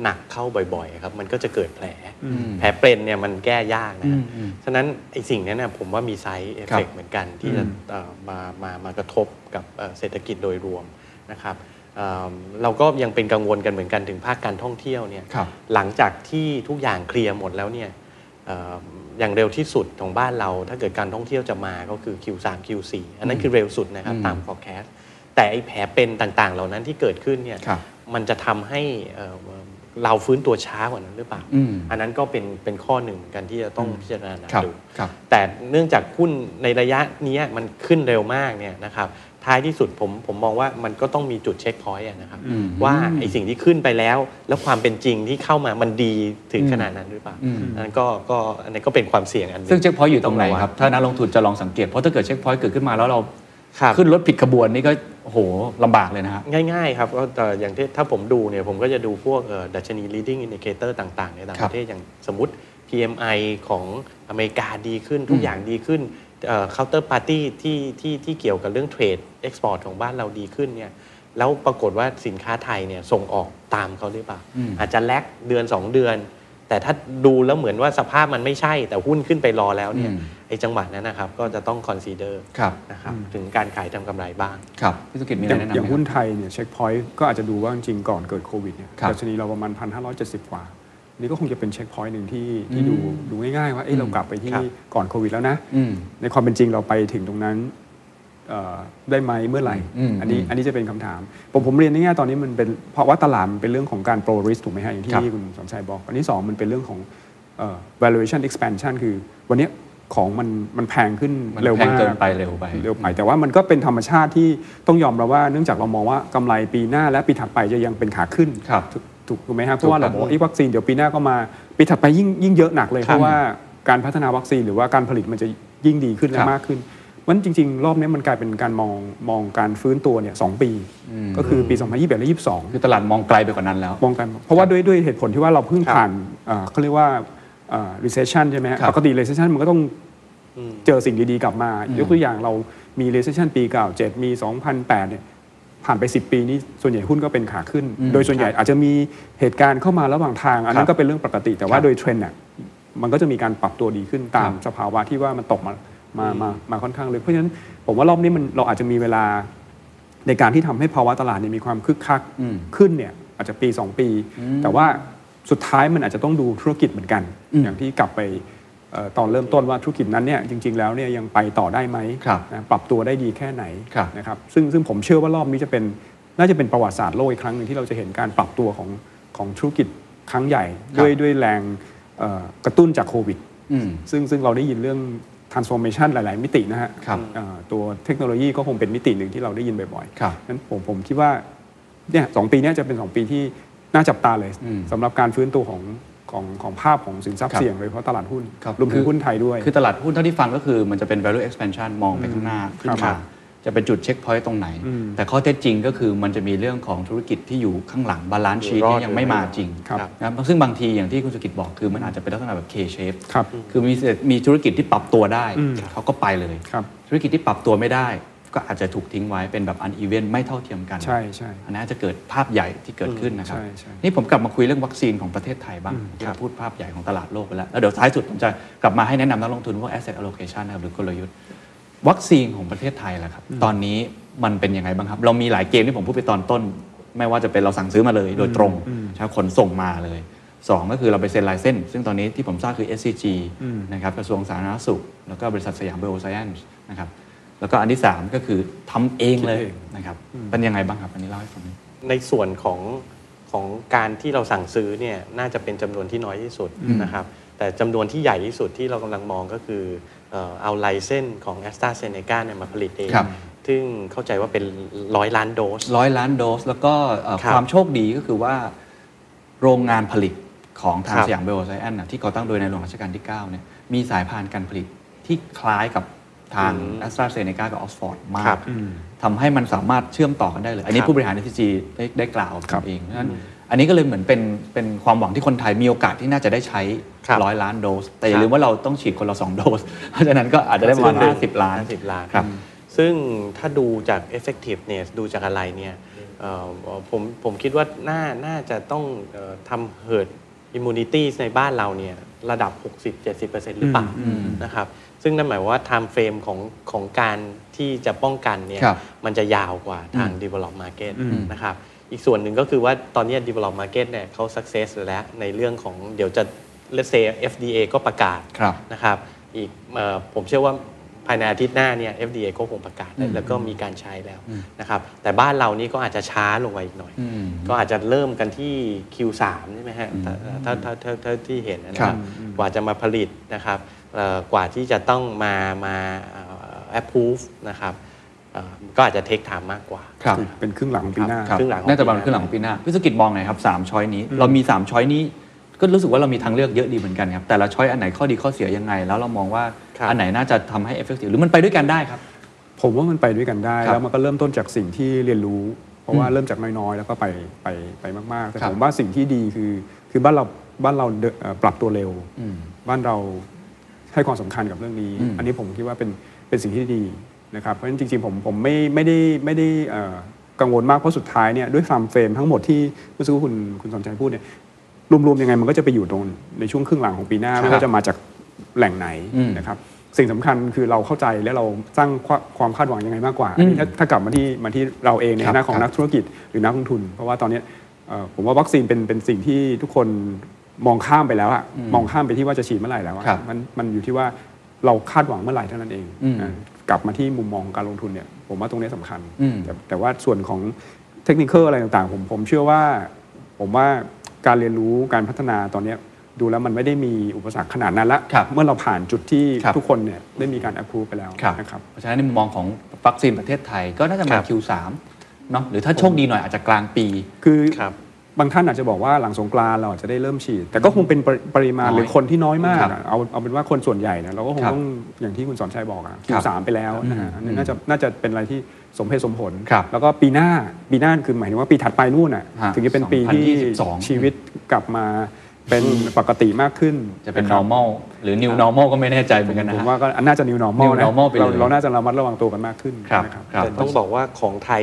หนักเข้าบ่อยๆครับมันก็จะเกิดแผลมแผลเป็นเนี่ยมันแก้ยากนะอืฮะมอืมฉะนั้นไอ้สิ่งนี้เนี่ยผมว่ามี side ครั effect บเหมือนกันที่จะเอ่อมามามากระทบกับเอ่อเศรษฐกิจโดยรวมนะครับเอ่อเราก็ยังเป็นกังวลกันเหมือนกันถึงภาคการท่องเที่ยวเนี่ยครับหลังจากที่ทุกอย่างเคลียร์หมดแล้วเนี่ยเอ่ออย่างเร็วที่สุดของบ้านเรา ถ้าเกิดการท่องเที่ยวจะมาก็คือ Q3 Q4 อันนั้นคือเร็วสุดนะครับอืมตาม forecast แต่ไอ้แผลเป็นต่างๆ เหล่านั้นที่เกิดขึ้นเนี่ยครับมันจะทำให้ เอ่อเราฟื้นตัวช้ากว่านั้นหรือเปล่าอืมอันนั้นก็เป็นเป็นข้อหนึ่งเหมือนกันที่จะต้องพิจารณาครับดูครับแต่เนื่องจากหุ้นในระยะเนี้ยมันขึ้นเร็วมากเนี่ยนะครับท้ายที่สุดผมผมมองว่ามันก็ต้องมีจุดเช็คพอยต์อะนะครับอืมว่าไอ้สิ่งที่ขึ้นไปแล้ว แล้วความเป็นจริงที่เข้ามามันดีถึงอืมขนาดนั้นหรือเปล่าอืมอันนั้นก็ก็อันนี้นก็เป็นความเสี่ยงอันหนึ่งซึ่ง checkpoint อยู่ตรงไหนต้ะวัครับถ้านักลงทุนจะลองสังเกตเพราะถ้าเกิด checkpoint เกิดขึ้นมาแล้วเรา ครับ ขึ้นรถผิดขบวนนี่ก็โอ้โหลำบากเลยนะฮะง่ายๆครับก็เอ่ออย่างที่ถ้าผมดูเนี่ยผมก็จะดูพวกเอ่อดัชนี leading indicator ต่างๆ ในต่างครัประเทศครับอย่างสมมติ PMI ของอเมริกาดีขึ้นทุกอย่างดีขึ้นเอ่อ counter party ที่ที่ที่เกี่ยวกับเรื่องเทรด export ของบ้านเราดีขึ้นเนี่ยแล้วปรากฏว่าสินค้าไทยเนี่ยส่งออกตามเขาหรือเปล่าอืมอาจจะ lag เดือน 2 เดือน แต่ถ้าดูแล้วเหมือนว่าสภาพมันไม่ใช่แต่หุ้นขึ้นไปรอแล้วเนี่ย อืม ไอ้จังหวะนั้นนะครับก็จะต้อง consider ครับนะครับถึงการขายทำกำไรบ้าง ครับพี่สุกิจมีอะอไรย่างแนะนำไหมอย่างคหุ้รันบไทยเนี่ย checkpoint ก็อาจจะดูว่าจริงๆก่อนเกิดโควิดเนี่ยครับดัชนีเราประมาณ 1,570 กว่า นี่ก็คงจะเป็น checkpoint หนึ่งที่ที่อืมดูดูง่ายๆว่าเอ้อืมเรากลับไปที่ครับก่อนโควิดแล้วนะอืมในความเป็นจริงเราไปถึงตรงนั้นเอ่อได้ไหมเมื่อไหร่อืมอันนี้อืมอันนี้จะเป็นคำถาม ผมผมเรียนในแง่ตอนนี้มันเป็นเพราะว่าตลาดมันเป็นเรื่องของการโปรริสถูกไหมฮะอย่างครับที่คุณสมชัยบอก อันที่สองมันเป็นเรื่องของเอ่อ valuation expansion คือวันเนี้ย ของมันมันแพงขึ้นมันเร็วแพงมากเกินไปเร็วไปเร็วไป แต่ว่ามันก็เป็นธรรมชาติที่ต้องยอมรับว่าเนื่องจากเรามองว่ากำไรปีหน้าและปีถัดไปจะยังเป็นขาขึ้นครับถูกถูกถูกไหมครับเพราะว่าถูกครัเราบบอกว่าไอ้วัคซีนเดี๋ยวปีหน้าก็มาปีถัดไปยิ่งยิ่งเยอะหนักเลยครับเพราะว่าการพัฒนาวัคซีนหรือว่าการผลิตมันจะยิ่งดีขึ้นคและรับมากขึ้นมันจริง ๆ รอบนี้มันกลายเป็นการมองมองการฟื้นตัวเนี่ยสองปีอืมก็คือปี 2021 และ 22 คือตลาดมองไกลไปกว่านั้นแล้วมองกันเพราะว่าด้วยด้วยเหตุผลที่ว่าเราเพิ่งครับผ่านเอ่อเขาเรียกว่าเอ่อ recession ใช่ไหมฮะครับปกติ recession มันก็ต้องอืมเจอสิ่งดีๆ กลับมาอืมยกตัวอย่างเรามี recession ปี97มี 2008เนี่ยผ่านไป 10 ปีนี้ส่วนใหญ่หุ้นก็เป็นขาขึ้นอืมโดยส่วนใหญ่อาจจะมีเหตุการณ์เข้ามาระหว่างทาง อันนั้ครันบก็เป็นเรื่องปกติ แต่ว่าครับโดยเทรนด์น่ะมันก็จะมีการปรับตัวดีขึ้นตามครับสภาวะที่ว่ามันตกมามามามาค่อนข้างลึกเพราะฉะนั้นผมว่ารอบนี้มันเราอาจจะมีเวลาในการที่ทำให้ภาวะตลาดเนี่ยมีความคึกคักอืมขึ้นเนี่ยอาจจะปี 2 ปี แต่ว่า สุดท้ายมันอาจจะต้องดูธุรกิจเหมือนกันอืมอย่างที่กลับไปเอ่อตอนเริ่มต้นว่าธุรกิจนั้นเนี่ยจริง ๆ แล้วเนี่ยยังไปต่อได้ไหมครับนะปรับตัวได้ดีแค่ไหนครับนะครับซึ่งซึ่งผมเชื่อว่ารอบนี้จะเป็นน่าจะเป็นประวัติศาสตร์โลกอีกครั้งหนึ่งที่เราจะเห็นการปรับตัวของของธุรกิจครั้งใหญ่ครับด้วยด้วยแรงเอ่อกระตุ้นจากโควิดอืมซึ่งซึ่งเราได้ยินเรื่อง transformation หลาย ๆ มิตินะฮะครับเอ่อตัวเทคโนโลยีก็คงเป็นมิติหนึ่งที่เราได้ยินบ่อยครับๆนั้นผมผมคิดว่าเนี่ยสองปีเนี้จะเป็น 2 ปีที่ น่าจับตาเลยอืมสำหรับการฟื้นตัวของของของภาพของสินทรัพครัย์บเสี่ยงโดยเฉพาะตลาดหุ้นครับรวมถึคืงอหุ้นไทยด้วย คือตลาดหุ้นเท่าที่ฟังก็คือมันจะเป็น value expansion มองไปข้างหน้าขึ้นครัมาบจะเป็นจุด checkpoint ตรงไหนอืมแต่ข้อเท็จจริงก็คือมันจะมีเรื่องของธุรกิจที่อยู่ข้างหลัง balance sheet อยู่ตลอดยังไม่มาจริงครับนะครับซึ่งบางทีอย่างที่คุณสุกิจบอกคือมันอาจจะเป็นลักษณะแบบ K shape ครับคือมีมีธุรกิจที่ปรับตัวได้อืมเขาก็ไปเลยครับธุรกิจที่ปรับตัวไม่ได้ ก็อาจจะถูกทิ้งไว้เป็นแบบ uneven ไม่เท่าเทียมกันใช่ใช่อันนั้นจะเกิดภาพใหญ่ที่เกิดขึ้นนะครับใช่ใช่นี่ผมกลับมาคุยเรื่องวัคซีนของประเทศไทยบ้างที่เราพูดภาพใหญ่ของตลาดโลกไปแล้ว แล้วเดี๋ยวท้ายสุดผมจะกลับมาให้แนะนำนักลงทุนว่า asset allocation นะครับหรือกลยุทธ์ วัคซีนของประเทศไทยล่ะครับตอนนี้มันเป็นยังไงบ้างครับ เรามีหลายเกมที่ผมพูดไปตอนต้น ไม่ว่าจะเป็นเราสั่งซื้อมาเลย โดยตรงใช่ขนส่งมาเลยสองก็คือเราไปเซ็นลายเส้น ซึ่งตอนนี้ที่ผมทราบคือ SCG นะครับกระทรวงสาธารณสุข แล้วก็บริษัทสยามเบลไซแอนส์นะครับ แล้วก็อันที่ 3 ก็คือทำเองเลยคิดเองนะครับเป็นยังไงบ้างครับอันนี้เล่าให้ฟังหน่อยในส่วนของของการที่เราสั่งซื้อเนี่ยน่าจะเป็นจำนวนที่น้อยที่สุดนะครับแต่จำนวนที่ใหญ่ที่สุดที่เรากำลังมองก็คือเอ่อเอา license ของ AstraZeneca เนี่ยมาผลิตเองครับซึ่งเข้าใจว่าเป็นร้อยล้านโดสร้อยล้านโดส แล้วก็เอ่อครับความโชคดีก็คือว่าโรงงานผลิตของทางครับสยามไบโอไซเอนซ์นะที่ก่อตั้งโดยในหลวงรัชกาลที่ 9 เนี่ยมีสายพานการผลิตที่คล้ายกับ ทางอืมแอสตราเซเนกากับออกซ์ฟอร์ดมากครับทำให้มันสามารถเชื่อมต่อกันได้เลย อันนี้ครับผู้บริหาร SCG ได้ได้กล่าวครับเองเพราะฉะนั้นอันนี้ก็เลยเหมือนเป็นเป็นความหวังที่คนไทยมีโอกาสที่น่าจะได้ใช้ครับร้อยล้านโดส แต่อย่าครับลืมว่าเราต้องฉีดคนละสองโดส เพราะฉะนั้นก็อาจจะได้ประมาณ50ล้าน50ล้านครับ ซึ่งถ้าดูจาก effectiveness ดูจากอะไรเนี่ยเอ่อผมผมคิดว่าน่าน่าจะต้องเอ่อทำ herd immunity ในบ้านเราเนี่ยระดับ 60-70%หรือเปล่านะครับ ซึ่งนั่นหมายความว่า time frame ของของการที่จะป้องกันเนี่ยครับมันจะยาวกว่าทาง develop market นะครับอีกส่วนหนึ่งก็คือว่าตอนนี้ develop market เนี่ยเขา success แล้วในเรื่องของเดี๋ยวจะ let's say FDA ก็ประกาศ ครับ นะครับอีกเอ่อผมเชื่อว่าภายในอาทิตย์หน้าเนี่ย FDA ก็คงประกาศแล้วแล้วก็มีการใช้แล้วนะครับแต่บ้านเรานี่ก็อาจจะช้าลงไปอีกหน่อย อืมก็อาจจะเริ่มกันที่ Q3 ใช่ไหมฮะถ้าถ้าถ้าถ้าถ้าที่เห็นนะครับกว่าจะมาผลิตนะครับเอ่อ กว่าที่จะต้องมามาเอ่อ approve นะครับเอ่อก็อาจจะ take time มากกว่าครับเป็นครึ่งหลังของปีหน้าครับครึ่งหลังของน่าจะประมาณปีหน้าครึ่งหลังของปีหน้าพิสกิจมองไงครับสาม choice นี้ เรามีสาม choice นี้ ก็รู้สึกว่าเรามีทางเลือกเยอะดีเหมือนกันครับ แต่ละ choice อันไหนข้อดีข้อเสียยังไง แล้วเรามองว่าครับอันไหนน่าจะทำให้ effective หรือมันไปด้วยกันได้ครับ ผมว่ามันไปด้วยกันได้ครับแล้วมันก็เริ่มต้นจากสิ่งที่เรียนรู้ เพราะว่าอืมเริ่มจากน้อยๆ แล้วก็ไปไปไปมากๆ แต่ครับผมว่าสิ่งที่ดีคือ คือบ้านเราบ้านเราเดินเอ่อปรับตัวเร็วอืมบ้านเรา ให้ความสำคัญกับเรื่องนี้อืมอันนี้ผมคิดว่าเป็นเป็นสิ่งที่ดีนะครับเพราะฉะนั้นจริงๆผมผมไม่ไม่ได้ไม่ได้เอ่อกังวลมากเพราะสุดท้ายเนี่ยด้วยฟาร์มเฟรมทั้งหมดที่เมื่อสักครู่คุณคุณสนใจพูดเนี่ยรวมๆยังไงมันก็จะไปอยู่ตรงในช่วงครึ่งหลังของปีหน้าครับไม่ว่าจะมาจากแหล่งไหนอืมนะครับสิ่งสำคัญคือเราเข้าใจและเราสร้างความความคาดหวังยังไงมากกว่าอันนี้ถ้าถ้ากลับมาที่มาที่เราเองในครับฐานะของครับนักธุรกิจหรือนักลงทุน เพราะว่าตอนเนี้ยเอ่อผมว่าวัคซีนเป็นเป็นสิ่งที่ทุกคน มองข้ามไปแล้วอะมองข้ามไปที่ว่าจะฉีดเมื่อไหร่แล้วอะครับมันมันอยู่ที่ว่าเราคาดหวังเมื่อไหร่เท่านั้นเองอืมนะกลับมาที่มุมมองการลงทุนเนี่ยผมว่าตรงนี้สำคัญอืมแต่แต่ว่าส่วนของเทคนิคอะไรต่างๆ ผมผมเชื่อว่า ผมว่าการเรียนรู้การพัฒนาตอนเนี้ยดูแล้วมันไม่ได้มีอุปสรรคขนาดนั้นละครับเมื่อเราผ่านจุดที่ครับทุกคนเนี่ยได้มีการ approve ไปแล้วครับนะครับเพราะฉะนั้นในมุมมองของวัคซีนประเทศไทยก็น่าจะคมารับ Q3 เนาะหรือถ้าโชคดีหน่อยอาจจะกลางปีคือครั บบางท่านอาจจะบอกว่าหลังสงกรานต์เราอาจจะได้เริ่มฉีด แต่ก็คงเป็นปริปริมาณน้อยหรือคนที่น้อยมากครับอะเอาเอาเป็นว่าคนส่วนใหญ่เนี่ยเราก็คงครับต้องอย่างที่คุณสอนชัยบอกอะครั Q3 บไปแล้วนะฮะอันนี้อืมน่าจะน่าจะเป็นอะไรที่สมเหตุสมผลครับแล้วก็ปีหน้าปีหน้าคือหมายถึงว่าปีถัดไปนู่นน่ะฮะถึงจะเป็นปีที่2022ชีวิตกลับมาเป็นปกติมากขึ้น จะเป็นครับ normal หรือ new normal ก็ไม่แน่ใจเหมือนกันนะผมฮะว่าก็น่าจะ new normal นะ new normal ไปเลยเราเราน่าจะระมัดระวังตัวกันมากขึ้นครับนะครับครับแต่ต้องบอกว่าของไทย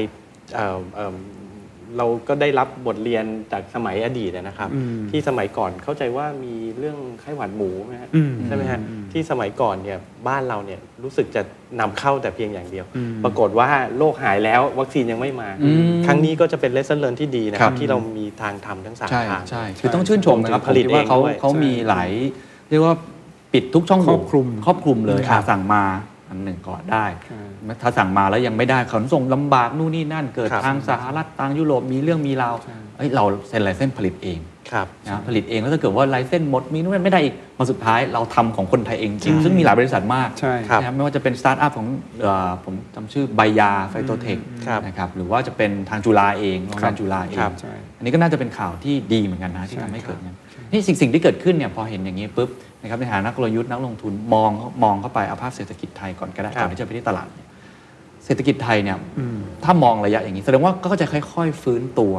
เอ่อเอิ่มเราก็ได้รับบทเรียนจากสมัยอดีตนะครับอืมที่สมัยก่อนเข้าใจว่ามีเรื่องไข้หวัดหมูไหมฮะอืมใช่ไหมฮะที่สมัยก่อนเนี่ยบ้านเราเนี่ยรู้สึกจะนำเข้าแต่เพียงอย่างเดียวอืมปรากฏว่าโรคหายแล้ววัคซีนยังไม่มาอืมครั้งนี้ก็จะเป็น lesson learned ที่ดีนะคครัรับบที่เรามีทางทำทั้งสามใช่ทางใช่คือต้องชื่นชมนะครับผลิตผมคิดว่าเขาเองด้วยเขาใช่มีหลายเรียกว่าปิดทุกช่องโหครว่อบคลุมครอบคลุมเลยครับอะสั่งมาอันหนึ่งก่อนได้ใช่ ถ้าสั่งมาแล้วยังไม่ได้ขนส่งลำบากนู่นนี่นั่นเกิดครับทางสหรัฐทางยุโรปมีเรื่องมีราวเอ้ยเราเซ็น license ผลิตเองครับนะผลิตเองแล้วถ้าเกิดว่า license หมดมีนู่นไม่ได้อีกมาสุดท้ายเราทำของคนไทยเองจริงซึ่งมีหลายบริษัทมากใช่ครับนะครับไม่ว่าจะเป็นสตาร์ทอัพของเอ่อผมจำชื่อใบยาไฟโตเทคครับนะครับหรือว่าจะเป็นทางจุฬาเองโรงงานจุฬาเองครับใช่อันนี้ก็น่าจะเป็นข่าวที่ดีเหมือนกันนะที่ใช่ทำให้ครับเกิดงั้นนี่สิ่งสิ่งที่เกิดขึ้นเนี่ยพอเห็นอย่างนี้ปุ๊บนะครับในฐานะนักกลยุทธ์นักลงทุนมองมองเข้าไปเอาภาพเศรษฐกิจไทยก่อนก็ได้ครับก่อนที่จะไปที่ตลาด เนี่ยเศรษฐกิจไทยเนี่ยอืมถ้ามองระยะอย่างนี้ แสดงว่าก็จะค่อย ๆ ฟื้นตัว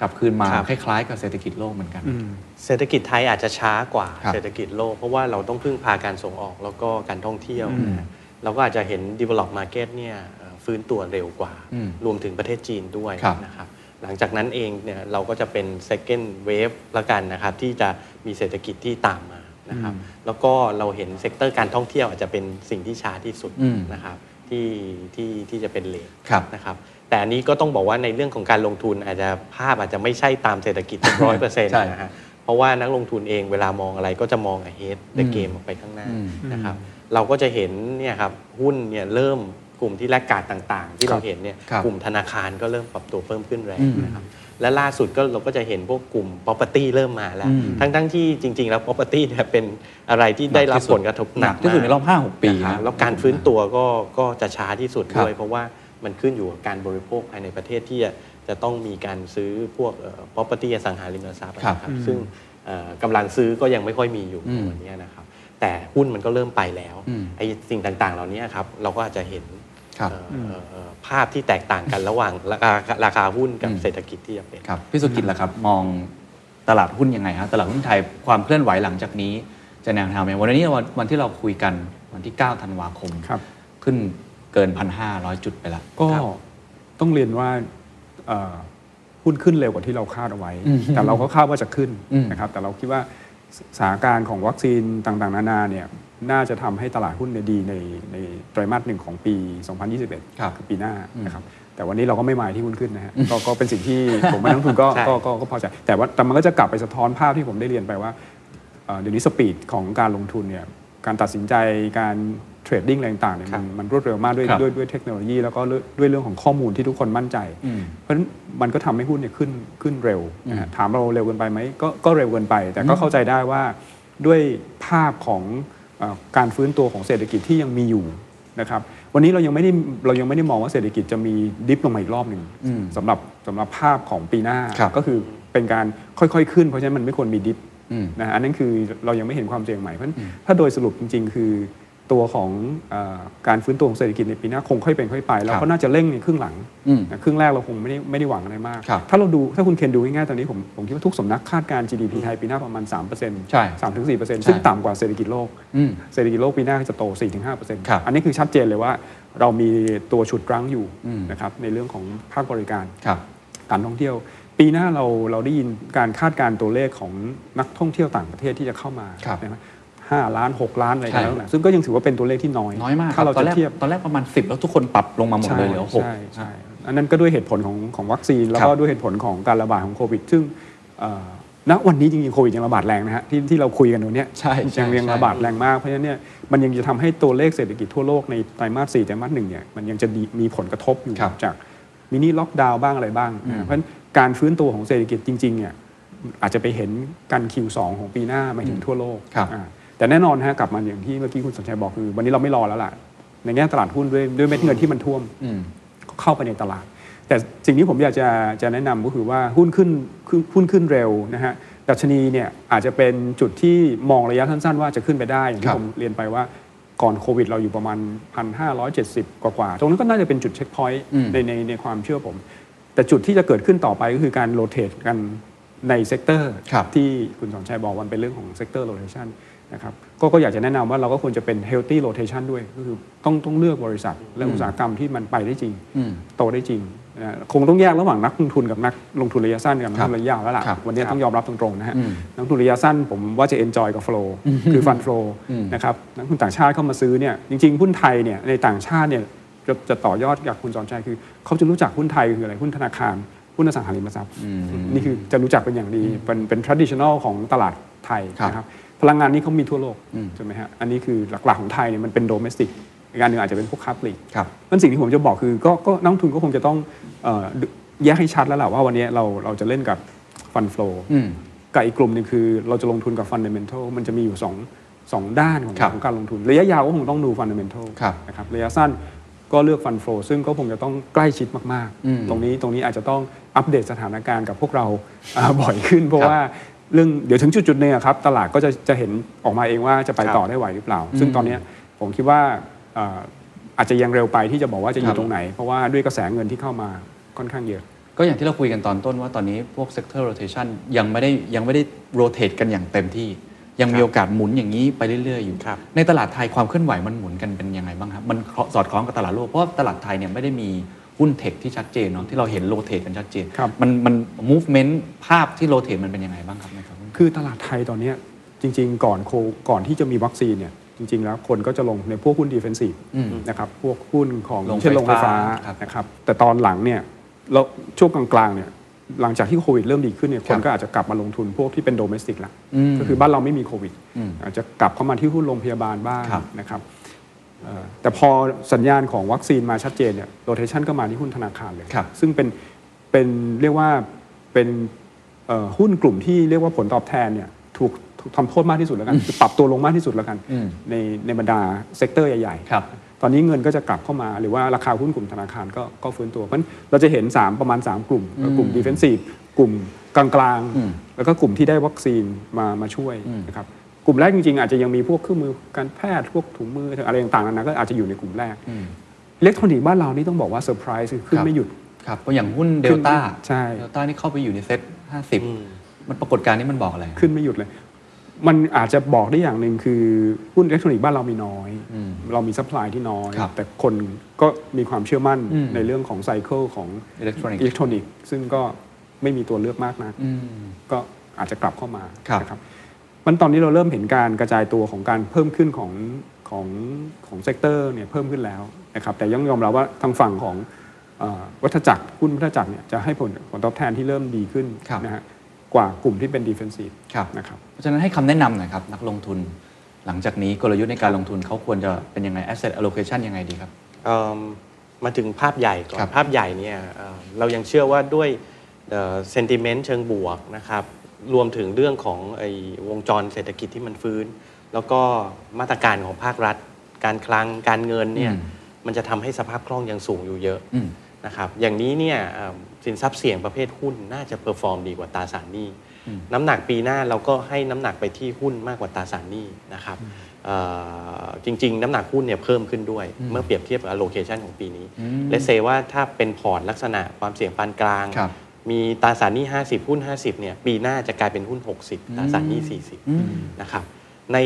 กลับคืนมาครับคล้ายๆ กับเศรษฐกิจโลกเหมือนกันอืมเศรษฐกิจไทยอาจจะช้ากว่าครับเศรษฐกิจโลก เพราะว่าเราต้องพึ่งพาการส่งออกแล้วก็การท่องเที่ยวอืมนะฮะเราก็อาจจะเห็น develop market เนี่ยเอ่อฟื้นตัวเร็วกว่าอืมรวมถึงประเทศจีนด้วยครับนะครับหลังจากนั้นเองเนี่ยเราก็จะเป็น second wave ละกันนะครับที่จะมีเศรษฐกิจที่ตามมานะครับแล้วก็เราเห็น sector การท่องเที่ยวอาจจะเป็นสิ่งที่ช้าที่สุดอืมนะครับ ที่ที่ที่จะเป็น late ครับ นะครับ แต่อันนี้ก็ต้องบอกว่าในเรื่องของการลงทุนอาจจะภาพอาจจะไม่ใช่ตามเศรษฐกิจร้อยเปอร์เซ็นต์ใช่ นะฮะเพราะว่านักลงทุนเองเวลามองอะไรก็จะมอง ahead ในอืมเกมออกไปข้างหน้าอืม นะครับเราก็จะเห็นเนี่ยครับหุ้นเนี่ยเริ่มกลุ่มที่แลกการดต่างๆ ที่เราเห็นเนี่ยครับ กลุ่มธนาคารก็เริ่มปรับตัวเพิ่มขึ้นแรงอืมนะครับ และล่าสุดก็เราก็จะเห็นพวกกลุ่ม property เริ่มมาแล้วอืมทั้งๆที่จริง ๆ แล้ว property เนี่ยเป็นอะไรที่ได้รับผลกระทบหนักที่สุดในรอบห้าหกปีนะครับนะแล้วการฟื้นตัวก็ก็จะช้าที่สุดครับด้วย เพราะว่ามันขึ้นอยู่กับการบริโภคภายในประเทศที่จะจะต้องมีการซื้อพวกเอ่อ property อสังหาริมทรัพย์ครับนะครับซึ่งเอ่อกำลังซื้อก็ยังไม่ค่อยมีอยู่อืมวันนี้นะครับแต่หุ้นมันก็เริ่มไปแล้วอืมไอ้สิ่งต่างๆ เหล่านี้ครับเราก็อาจจะเห็น ครับเอ่อเอ่อเอ่อภาพที่แตกต่างกันระหว่างราคาราคาหุ้นกับอืมเศรษฐกิจที่จะเป็นครับพี่สุกิจล่ะครับมองตลาดหุ้นยังไงฮะตลาดหุ้นไทยความเคลื่อนไหวหลังจากนี้ จะแนวทางไหมวันนี้วันวันที่เราคุยกันวันที่ 9 ธันวาคมครับขึ้นเกิน 1,500 จุดไปแล้วก็ครับต้องเรียนว่าเอ่อหุ้นขึ้นเร็วกว่าที่เราคาดเอาไว้อืมแต่เราก็คาดว่าจะขึ้นอืมนะครับแต่เราคิดว่าสถานการณ์ของวัคซีนต่างๆ นานาเนี่ย น่าจะทำให้ตลาดหุ้นเนี่ยดีในในไตรมาสหนึ่งของปี 2021ครับคือปีหน้าอืมนะครับแต่วันนี้เราก็ไม่หมายที่หุ้นขึ้นนะฮะก็ก็เป็นสิ่งที่ผมไม่นักลงทุนก็ใช่ก็ก็ก็พอใจแต่ว่าแต่มันก็จะกลับไปสะท้อนภาพที่ผมได้เรียนไปว่าเอ่อเดี๋ยวนี้ speed ของการลงทุนเนี่ยการตัดสินใจการ trading อะไรต่างๆเนี่ยครัมับนมันรวดเร็วมากด้วยครับด้วยด้วยเทคโนโลยี แล้วก็ด้วยด้วยเรื่องของข้อมูลที่ทุกคนมั่นใจอืมเพราะฉะนั้นมันก็ทำให้หุ้นเนี่ยขึ้นขึ้นเร็วนะฮะอืมถามเราเร็วเกินไปไหมก็ก็เร็วเกินไป แต่ก็เข้าใจได้ว่าด้วยภาพของเอ่อ การฟื้นตัวของเศรษฐกิจที่ยังมีอยู่นะครับวันนี้เรายังไม่ได้เรายังไม่ได้มองว่าเศรษฐกิจจะมีดิฟลงมาอีกรอบหนึ่งอืมสำหรับสำหรับภาพของปีหน้าครับก็คือเป็นการค่อยๆขึ้น เพราะฉะนั้นมันไม่ควรมีดิฟอืมนะฮะอันนั้นคือเรายังไม่เห็นความเสี่ยงใหม่เพราะฉะนั้นถ้าโดยสรุปจริง ๆ คือ ตัวของเออการฟื้นตัวของเศรษฐกิจในปีหน้าคงค่อยเป็นค่อยไป แล้วครับก็น่าจะเร่งในครึ่งหลังอืมนะครึ่งแรกเราคงไม่ได้ไม่ได้หวังอะไรมากครับถ้าเราดูถ้าคุณเคนดูง่ายๆตอนนี้ผมผมคิดว่าทุกสำนักคาดการณ์ GDP ไทยปีหน้าประมาณ 3%ใช่3ถึง4%ใช่ซึ่งต่ำกว่าเศรษฐกิจโลกอืมเศรษฐกิจโลกปีหน้าจะโต4-5%ครับอันนี้คือชัดเจนเลยว่าเรามีตัวฉุดรั้งอยู่อืมนะครับในเรื่องของภาคบริการครับการท่องเที่ยวปีหน้าเราเราได้ยินการคาดการณ์ตัวเลขของนักท่องเที่ยวต่างประเทศที่จะเข้ามา ครับนะห้าล้านหกล้านอะไรใช่กันแล้วแหละซึ่งก็ยังถือว่าเป็นตัวเลขที่น้อย น้อยมากถ้าเราตอนจะแรกเทียบตอนแรกประมาณ 10 แล้วทุกคนปรับลงมาหมดเลยเหลือหกใช่ใช่อันนั้นก็ด้วยเหตุผลของของวัคซีน แล้วก็ด้วยเหตุผลของการระบาดของโควิด ซึ่งเอ่อณวันนี้จริงๆโควิดยังระบาดแรงนะฮะที่ที่เราคุยกันตรงเนี้ยใช่ใช่ยังยังใช่ระบาดแรงมากเพราะฉะนั้นเนี่ยมันยังจะทำให้ตัวเลขเศรษฐกิจทั่วโลกในไตรมาสสี่ไตรมาสหนึ่งเนี่ยมันยังจะดีมีผลกระทบอยู่ครับจากมินิล็อกดาวน์บ้างอะไรบ้างนะฮะเพราะฉะนั้นการฟื้นตัวของเศรษฐกิจจริงๆเนี่ยอาจจะไปเห็นกัน Q2 ของปีหน้าหมายถึงทั่วโลกครับอ่า แต่แน่นอนฮะกลับมาอย่างที่เมื่อกี้คุณสนชัยบอกคือ วันนี้เราไม่รอแล้วล่ะในแง่ตลาดหุ้นด้วยด้วยเม็ดเงินที่มันท่วมอืมเข้าไปในตลาด แต่สิ่งที่ผมอยากจะจะแนะนำก็คือว่าหุ้นขึ้นขึ้นหุ้นขึ้นเร็วนะฮะดัชนีเนี่ยอาจจะเป็นจุดที่มองระยะสั้นๆ ว่าจะขึ้นไปได้อย่างที่ครับผมเรียนไปว่าก่อนโควิดเราอยู่ประมาณ 1,570 กว่าๆตรงนั้นก็น่าจะเป็นจุด checkpoint อืมในในในความเชื่อผม แต่จุดที่จะเกิดขึ้นต่อไปก็คือการ rotate กันใน sector ครับที่คุณสอนชัยบอกว่ามันเป็นเรื่องของเซกเตอร์โรเ t ชัน นะครับก็ก็อยากจะแนะนำว่าเราก็ควรจะเป็น healthy rotation ด้วยก็คือต้องต้องเลือกบริษัท และอุตสาหกรรมที่มันไปได้จริงอืมโตได้จริงนะคงต้องแยกระหว่างนักลงทุนกับนักลงทุนระยะสั้นกับนักครัลบงทุนระยะยาวแล้วล่ะครับวันนี้ต้องยอมรับตรงๆนะฮะอืมนักลงทุนระยะสั้นผมว่าจะ enjoy กับ flow คือ fund flow อืมนะครับนักลงทุนต่างชาติเข้ามาซื้อเนี่ยจริงๆหุ้นไทยเนี่ยในต่างชาติเนี่ยจะจะต่อยอดจากคุณสอนชัยคือ เขาจะรู้จักหุ้นไทยคืออะไรหุ้นธนาคารหุ้นอสังหาริมทรัพย์อืมนี่คือจะรู้จักเป็นอย่างดีเป็นเป็น traditional ของตลาดไทยครับนะครับ พลังงานนี่เขามีทั่วโลกอืมใช่ไหมฮะอันนี้คือหลักๆของไทยเนี่ยมันเป็น domestic อีกอันหนึ่งอาจจะเป็นพวกค้าปลีกครับนั่นสิ่งที่ผมจะบอกคือก็ก็นักลงทุนก็คงจะต้องเอ่อแยกให้ชัดแล้วแหละว่าวันนี้เราเราจะเล่นกับ fund flow อืมกับอีกกลุ่มหนึ่งคือเราจะลงทุนกับ fundamental มันจะมีอยู่สองสองด้านของครับของการลงทุน ระยะยาวก็คงต้องดู fundamental ครับนะครับระยะสั้นก็เลือก fund flow ซึ่งก็คงจะต้องใกล้ชิดมากอืมๆตรงนี้ตรงนี้อาจจะต้องอัปเดตสถานการณ์กับพวกเราอ่าบ่อยขึ้น เพราะครับว่า เรื่องเดี๋ยวถึงจุดจุดๆหนึงอะครับตลาดก็จะจะเห็นออกมาเองว่าจะไปครับต่อได้ไหวหรือเปล่า ซึ่งตอนเนี้ยผมคิดว่าเอ่ออาจจะยังเร็วไปที่จะบอกว่าจะอครัยู่บ ตรงไหน เพราะว่าด้วยกระแสเงินที่เข้ามาค่อนข้างเยอะ ก็อย่างที่เราคุยกันตอนต้นว่าตอนนี้พวก sector rotation ยังไม่ได้ยังไม่ได้ rotate กันอย่างเต็มที่ ยังมีโอกาสหมุนอย่างนี้ไปเรื่อย ๆ อยู่ ครับ ในตลาดไทยความเคลื่อนไหวมันหมุนกันเป็นยังไงบ้างครับ มันสอดคล้องกับตลาดโลก เพราะว่าตลาดไทยเนี่ยไม่ได้มี หุ้น tech ที่ชัดเจนเนาะที่เราเห็น rotate กันชัดเจนครับมันมัน movement ภาพที่ rotate มันเป็นยังไงบ้างครับในครับคือตลาดไทยตอนเนี้ยจริง ๆ ก่อนโคก่อนที่จะมีวัคซีนเนี่ยจริง ๆ แล้วคนก็จะลงในพวกหุ้น defensive อืมนะครับพวกหุ้นของโรงไฟเช่นโรงไฟฟ้าฟ้าครับนะครับแต่ตอนหลังเนี่ยเราช่วงกลางๆเนี่ยหลังจากที่โควิดเริ่มดีขึ้นเนี่ยคนก็อาจจะกลับมาลงทุนพวกที่เป็น domestic ละอืมก็คือบ้านเราไม่มีโควิดอืมอาจจะกลับเข้ามาที่หุ้นโรงพยาบาลบ้างครับนะครับเอ่อ แต่พอสัญญาณของวัคซีนมาชัดเจนเนี่ย rotation ก็มาที่หุ้นธนาคารเลยครับซึ่งเป็นเป็นเรียกว่าเป็นเอ่อหุ้นกลุ่มที่เรียกว่าผลตอบแทนเนี่ยถูกถูกทำโทษมากที่สุดแล้วกันคือปรับตัวลงมากที่สุดแล้วกันอืมในในบรรดา sector ใหญ่ครับๆตอนนี้เงินก็จะกลับเข้ามาหรือว่าราคาหุ้นกลุ่มธนาคารก็ก็ฟื้นตัว เพราะฉะนั้นเราจะเห็น 3 ประมาณ 3 กลุ่มก็กลุ่ม defensiveกลุ่มกลางอืมๆแล้วก็กลุ่มที่ได้วัคซีนมามาช่วยอืมนะครับ กลุ่มแรกจริงๆ อาจจะยังมีพวกเครื่องมือการแพทย์พวกถุงมืออะไรต่างๆนานาก็อาจจะอยู่ในกลุ่มแรกอืมอิเล็กทรอนิกส์บ้านเรานี่ต้องบอกว่าเซอร์ไพรส์คือขึ้นครับไม่หยุดครับเพราะอย่างหุ้นเดลต้าใช่เดลต้านี่เข้าไปอยู่ในเซ็ตห้าสิบอืมมันปรากฏการณ์นี้มันบอกอะไร ขึ้นไม่หยุดเลย มันอาจจะบอกได้อย่างหนึ่งคือหุ้นอิเล็กทรอนิกส์บ้านเรามีน้อยอืมเรามี supply ที่น้อยครับแต่คนก็มีความเชื่อมั่นอืมในเรื่องของ cycle ของอิเล็กทรอนิกส์อิเล็กทรอนิกส์ซึ่งก็ไม่มีตัวเลือกมากนักอืมก็อาจจะกลับเข้ามาครับนะครับ มันตอนนี้เราเริ่มเห็นการกระจายตัวของการเพิ่มขึ้นของของของ sector เนี่ยเพิ่มขึ้นแล้วนะครับแต่ยังยอมรับว่าทางฝั่งของเอ่อวัฏจักรหุ้นวัฏจักรเนี่ยจะให้ผลผลตอบแทนที่เริ่มดีขึ้นครับนะฮะกว่ากลุ่มที่เป็น defensive ครับนะครับเพราะฉะนั้นให้คำแนะนำหน่อยครับ นักลงทุนหลังจากนี้กลยุทธ์ในการลงทุนเขาควรจะเป็นยังไง asset allocation ยังไงดีครับเอิ่มมาถึงภาพใหญ่ก่อนครับภาพใหญ่เนี่ยเอ่อเรายังเชื่อว่าด้วยเซนติเมนต์เชิงบวกนะครับ รวมถึงเรื่องของไอ้วงจรเศรษฐกิจที่มันฟื้น แล้วก็มาตรการของภาครัฐ การคลังการเงินเนี่ยอืมมันจะทำให้สภาพคล่องยังสูงอยู่เยอะอืมนะครับอย่างนี้เนี่ยเอ่อสินทรัพย์เสี่ยงประเภทหุ้นน่าจะ perform ดีกว่าตราสารหนี้น้ำหนักปีหน้าเราก็ให้น้ำหนักไปที่หุ้นมากกว่าตราสารหนี้นะครับเอ่อจริง ๆ น้ำหนักหุ้นเนี่ยเพิ่มขึ้นด้วย เมื่อเปรียบเทียบกับ allocation ของปีนี้อืมเลเซว่าถ้าเป็นพอร์ตลักษณะความเสี่ยงปานกลางครับ มีตราสารหนี้ 50 หุ้น 50เนี่ยปีหน้าจะกลายเป็นหุ้น 60 ตราสารหนี้อืม40 นะครับใน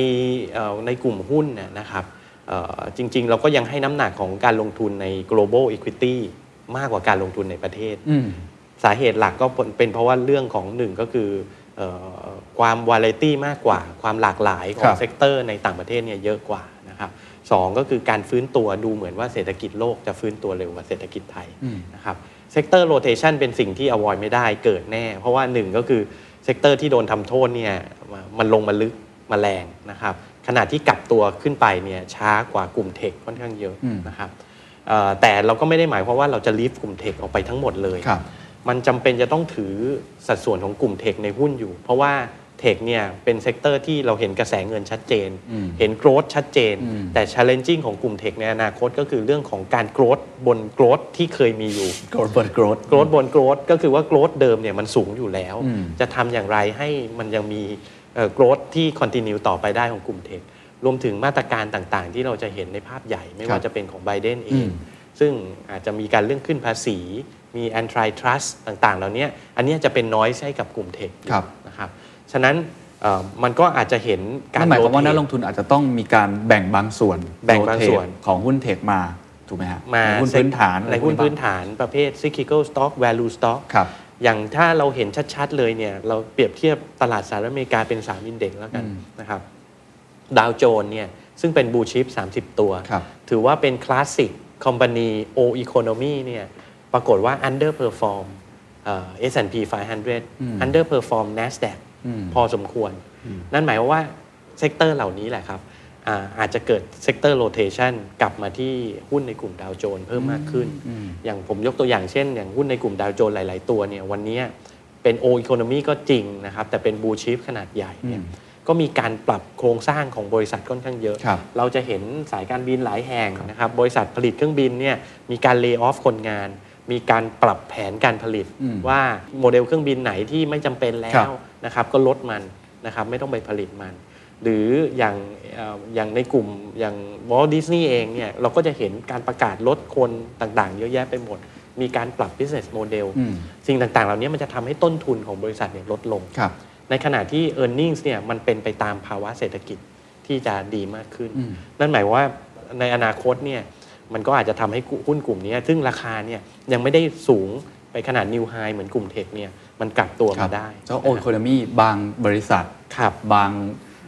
เอ่อในกลุ่มหุ้นเนี่ยนะครับเอ่อจริง ๆ เราก็ยังให้น้ำหนักของการลงทุนใน global equity มากกว่าการลงทุนในประเทศอืมสาเหตุหลักก็เป็นเพราะว่าเรื่องของหนึ่งก็คือเอ่อความวาไรตี้มากกว่า ความหลากหลายของครับ sector ในต่างประเทศเนี่ยเยอะกว่านะครับสองก็คือการฟื้นตัวดูเหมือนว่าเศรษฐกิจโลกจะฟื้นตัวเร็วกว่าเศรษฐกิจไทยอืมนะครับ sector rotation เป็นสิ่งที่ avoid ไม่ได้เกิดแน่ เพราะว่าหนึ่งก็คือ sector ที่โดนทำโทษเนี่ยมันลงมาลึกมาแรงนะครับขณะที่กลับตัวขึ้นไปเนี่ยช้ากว่ากลุ่ม tech ค่อนข้างเยอะอืมนะครับเอ่อแต่เราก็ไม่ได้หมายความว่าเราจะ leave กลุ่ม tech ออกไปทั้งหมดเลยครับมันจำเป็นจะต้องถือสัดส่วนของกลุ่ม tech ในหุ้นอยู่ เพราะว่า tech เนี่ยเป็น sector ที่เราเห็นกระแสเงินชัดเจนอืมเห็น growth ชัดเจนอืมแต่ challenging ของกลุ่ม tech ในอนาคตก็คือเรื่องของการ growth บน growth ที่เคยมีอยู่ growth บน growth growth บน growth ก็คือว่า growth เดิมเนี่ยมันสูงอยู่แล้วอืมจะทำอย่างไรให้มันยังมี growth ที่ continue ต่อไปได้ของกลุ่ม techรวมถึงมาตรการต่างๆ ที่เราจะเห็นในภาพใหญ่ไม่ครัว่าบจะเป็นของไบเดนเออืงมซึ่งอาจจะมีการเรื่องขึ้นภาษีมี antitrust ต่างๆ เหล่านี้อันเนี้ยจะเป็นน้อยให้กับกลุ่มเทคครับนะครับ ฉะนั้นเอ่อมันก็อาจจะเห็นการนั่นหมายความว่า rotate นักลงทุนอาจจะต้องมีการแบ่งบางส่วนแบ่งบางส่วน rotate ของหุ้นเทคมาถูกไหมฮะมาในหุ้นพื้นฐานในหุ้นอะไรพวกพื้นฐานประเภท cyclical stock value stock ครับอย่างถ้าเราเห็นชัดๆเลยเนี่ยเราเปรียบเทียบตลาดสหรัฐอเมริกาเป็น 3 อินเด็กซ์แล้วกันอืมนะครับดาวโจนส์เนี่ยซึ่งเป็น blue chip 30 ตัวครับถือว่าเป็น classic company old economy เนี่ยปรากฏว่า underperform เอ่อ S&P 500 underperform NASDAQ อืม พอสมควร นั่นหมายความว่า sector เหล่านี้แหละครับอาอาจจะเกิด sector rotation กลับมาที่หุ้นในกลุ่มดาวโจนส์เพิ่มมากขึ้น อย่างผมยกตัวอย่างเช่น อย่างหุ้นในกลุ่มดาวโจนส์หลาย ๆ ตัวเนี่ยวันนี้เป็น old economy ก็จริงนะครับ แต่เป็น blue chip ขนาดใหญ่เนี่ยก็มีการปรับโครงสร้างของบริษัทค่อนข้างเยอะครับเราจะเห็นสายการบินหลายแห่งนะครับบริษัทผลิตเครื่องบินเนี่ยมีการ lay off คนงาน มีการปรับแผนการผลิตอืมว่าโมเดลเครื่องบินไหนที่ไม่จำเป็นแล้วครับนะครับก็ลดมันนะครับไม่ต้องไปผลิตมัน หรืออย่างเอ่ออย่างในกลุ่มอย่างวอลต์ดิสนีย์เองเนี่ยเราก็จะเห็นการประกาศลดคนต่างๆ เยอะแยะไปหมด มีการปรับ business model อืมสิ่งต่างๆ เหล่านี้มันจะทำให้ต้นทุนของบริษัทเนี่ยลดลงครับในขณะที่ e a r n i n g เนี่ยมันเป็นไปตามภาวะเศรษฐกิจที่จะดีมากขึ้นอืมนั่นหมายว่าในอนาคตเนี่ย มันก็อาจจะทำให้หุ้นกลุ่มนี้ ซึ่งราคาเนี่ยยังไม่ได้สูงไปขนาด new high เหมือนกลุ่ม tech เนี่ยมันกลับตัวมาครับได้เจ้า old eco มีบางบริษัทครับบาง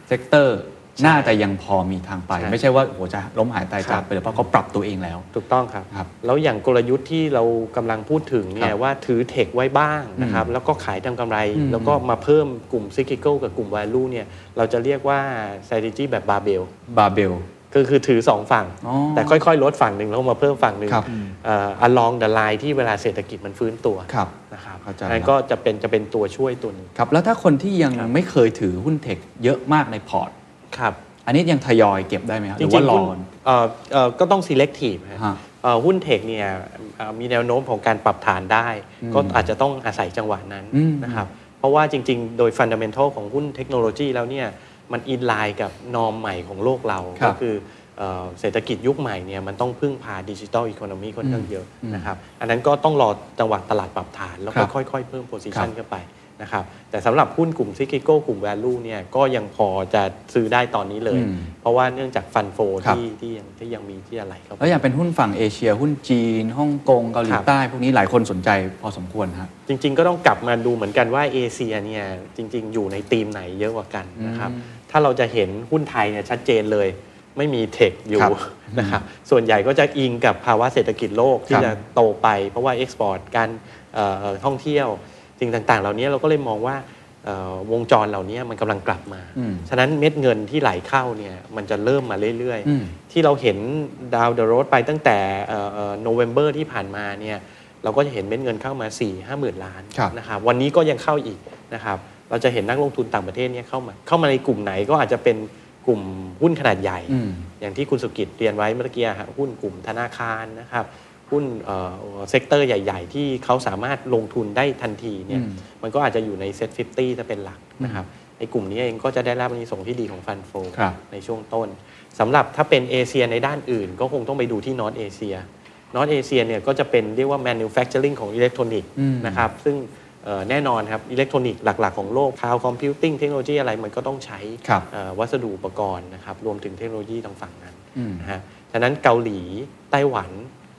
sector น่าจะยังพอมีทางไปใช่ไม่ใช่ว่าโอ้โหจะล้มหายตายจากครัจากบไปเลยเพราะเขาปรับตัวเองแล้ว ถูกต้องครับครับแล้วอย่างกลยุทธ์ที่เรากำลังพูดถึงเนี่คยรับว่าถือ tech ไว้บ้างนะครับอืมแล้วก็ขายทำกำไรอืมแล้วก็มาเพิ่มกลุ่ม cyclical กับกลุ่ม value เนี่ยเราจะเรียกว่า strategy แบบ barbell barbell คือคือถือ2ฝั่ง อ๋อแต่ค่อยๆ ลดฝั่งหนึ่งแล้วมาเพิ่มฝั่งหนึ่งครับเอ่อ along the line ที่เวลาเศรษฐกิจมันฟื้นตัวครับนะครับเข้าใจอันนั้นครับก็จะเป็นจะเป็นตัวช่วยตัวหนึ่ง ครับ แล้วถ้าคนที่ยังไม่เคยถือหุ้น tech เยอะมากในพอร์ต ครับ อันนี้ยังทยอยเก็บได้ไหมครับหรือว่าจริงๆรอ หุ้นเอ่อเอ่อก็ต้อง selective ฮะฮะเอ่อหุ้น tech เนี่ยเอ่อมีแนวโน้มของการปรับฐานได้ อืมก็อาจจะต้องอาศัยจังหวะนั้นอืมนะครับเพราะว่าจริง ๆ โดย fundamental ของหุ้นเทคโนโลยีแล้วเนี่ย มัน in line กับ norm ใหม่ของโลกเราครับก็คือเอ่อเศรษฐกิจยุคใหม่เนี่ยมันต้องพึ่งพา digital economy ค่อนข้างเยอะอืมนะครับ อันนั้นก็ต้องรอจังหวะตลาดปรับฐาน แล้วก็ครับค่อยๆ เพิ่ม position ครับเข้าไป นะครับแต่สำหรับหุ้นกลุ่มซิกิโก้กลุ่ม value เนี่ยก็ยังพอจะซื้อได้ตอนนี้เลยอืมเพราะว่าเนื่องจาก fund flow ครับที่ที่ยังที่ยังมีที่อะไรเข้าไปแล้วอย่างเป็นหุ้นฝั่งเอเชีย หุ้นจีนฮ่องกงเกาหลีครับใต้พวกนี้หลายคนสนใจพอสมควรฮะจริง ๆ ก็ต้องกลับมาดูเหมือนกันว่าเอเชียเนี่ยจริง ๆ อยู่ในธีมไหนเยอะกว่ากันนะครับอืมถ้าเราจะเห็นหุ้นไทยเนี่ยชัดเจนเลยไม่มี tech อยู่ครับนะครับส่วนใหญ่ก็จะอิงกับภาวะเศรษฐกิจโลกที่ครับจะโตไป เพราะว่า export การเอ่อเอ่อท่องเที่ยว สิ่งต่างๆ เหล่านี้เราก็เลยมองว่าเอ่อวงจรเหล่านี้มันกำลังกลับมาอืมฉะนั้นเม็ดเงินที่ไหลเข้าเนี่ยมันจะเริ่มมาเรื่อยอืมๆที่เราเห็นdown the road ไปตั้งแต่ November ที่ผ่านมาเนี่ยเราก็จะเห็นเม็ดเงินเข้ามา 4 5 0 0 0 0ล้านครับนะครับวันนี้ก็ยังเข้าอีกนะครับเราจะเห็นนักลงทุนต่างประเทศเนี่ยเข้ามา เข้ามาในกลุ่มไหนก็อาจจะเป็นกลุ่มหุ้นขนาดใหญ่อืมอย่างที่คุณสุกิจเรียนไว้เมื่อกี้ฮะหุ้นกลุ่มธนาคารนะครับ หุ้น sector ใหญ่ ๆ ที่เขาสามารถลงทุนได้ทันทีเนี่ยอืมมันก็อาจจะอยู่ใน SET50ถ้าเป็นหลักนะครับไอ้กลุ่มนี้เองก็จะได้รับอานิสงส์ที่ดีของ fund flowครับในช่วงต้นสำหรับถ้าเป็นเอเชียในด้านอื่น ก็คงต้องไปดูที่ North Asia North Asia เนี่ยก็จะเป็นเรียกว่า manufacturing ของอิเล็กทรอนิกส์อืมนะครับซึ่งเอ่อแน่นอนครับอิเล็กทรอนิกส์หลัก ๆ ของโลก cloud computing เทคโนโลยีอะไรมันก็ต้องใช้ครับเอ่อวัสดุอุปกรณ์นะครับรวมถึงเทคโนโลยีทางฝั่งนั้นอืมนะฮะฉะนั้นเกาหลีไต้หวัน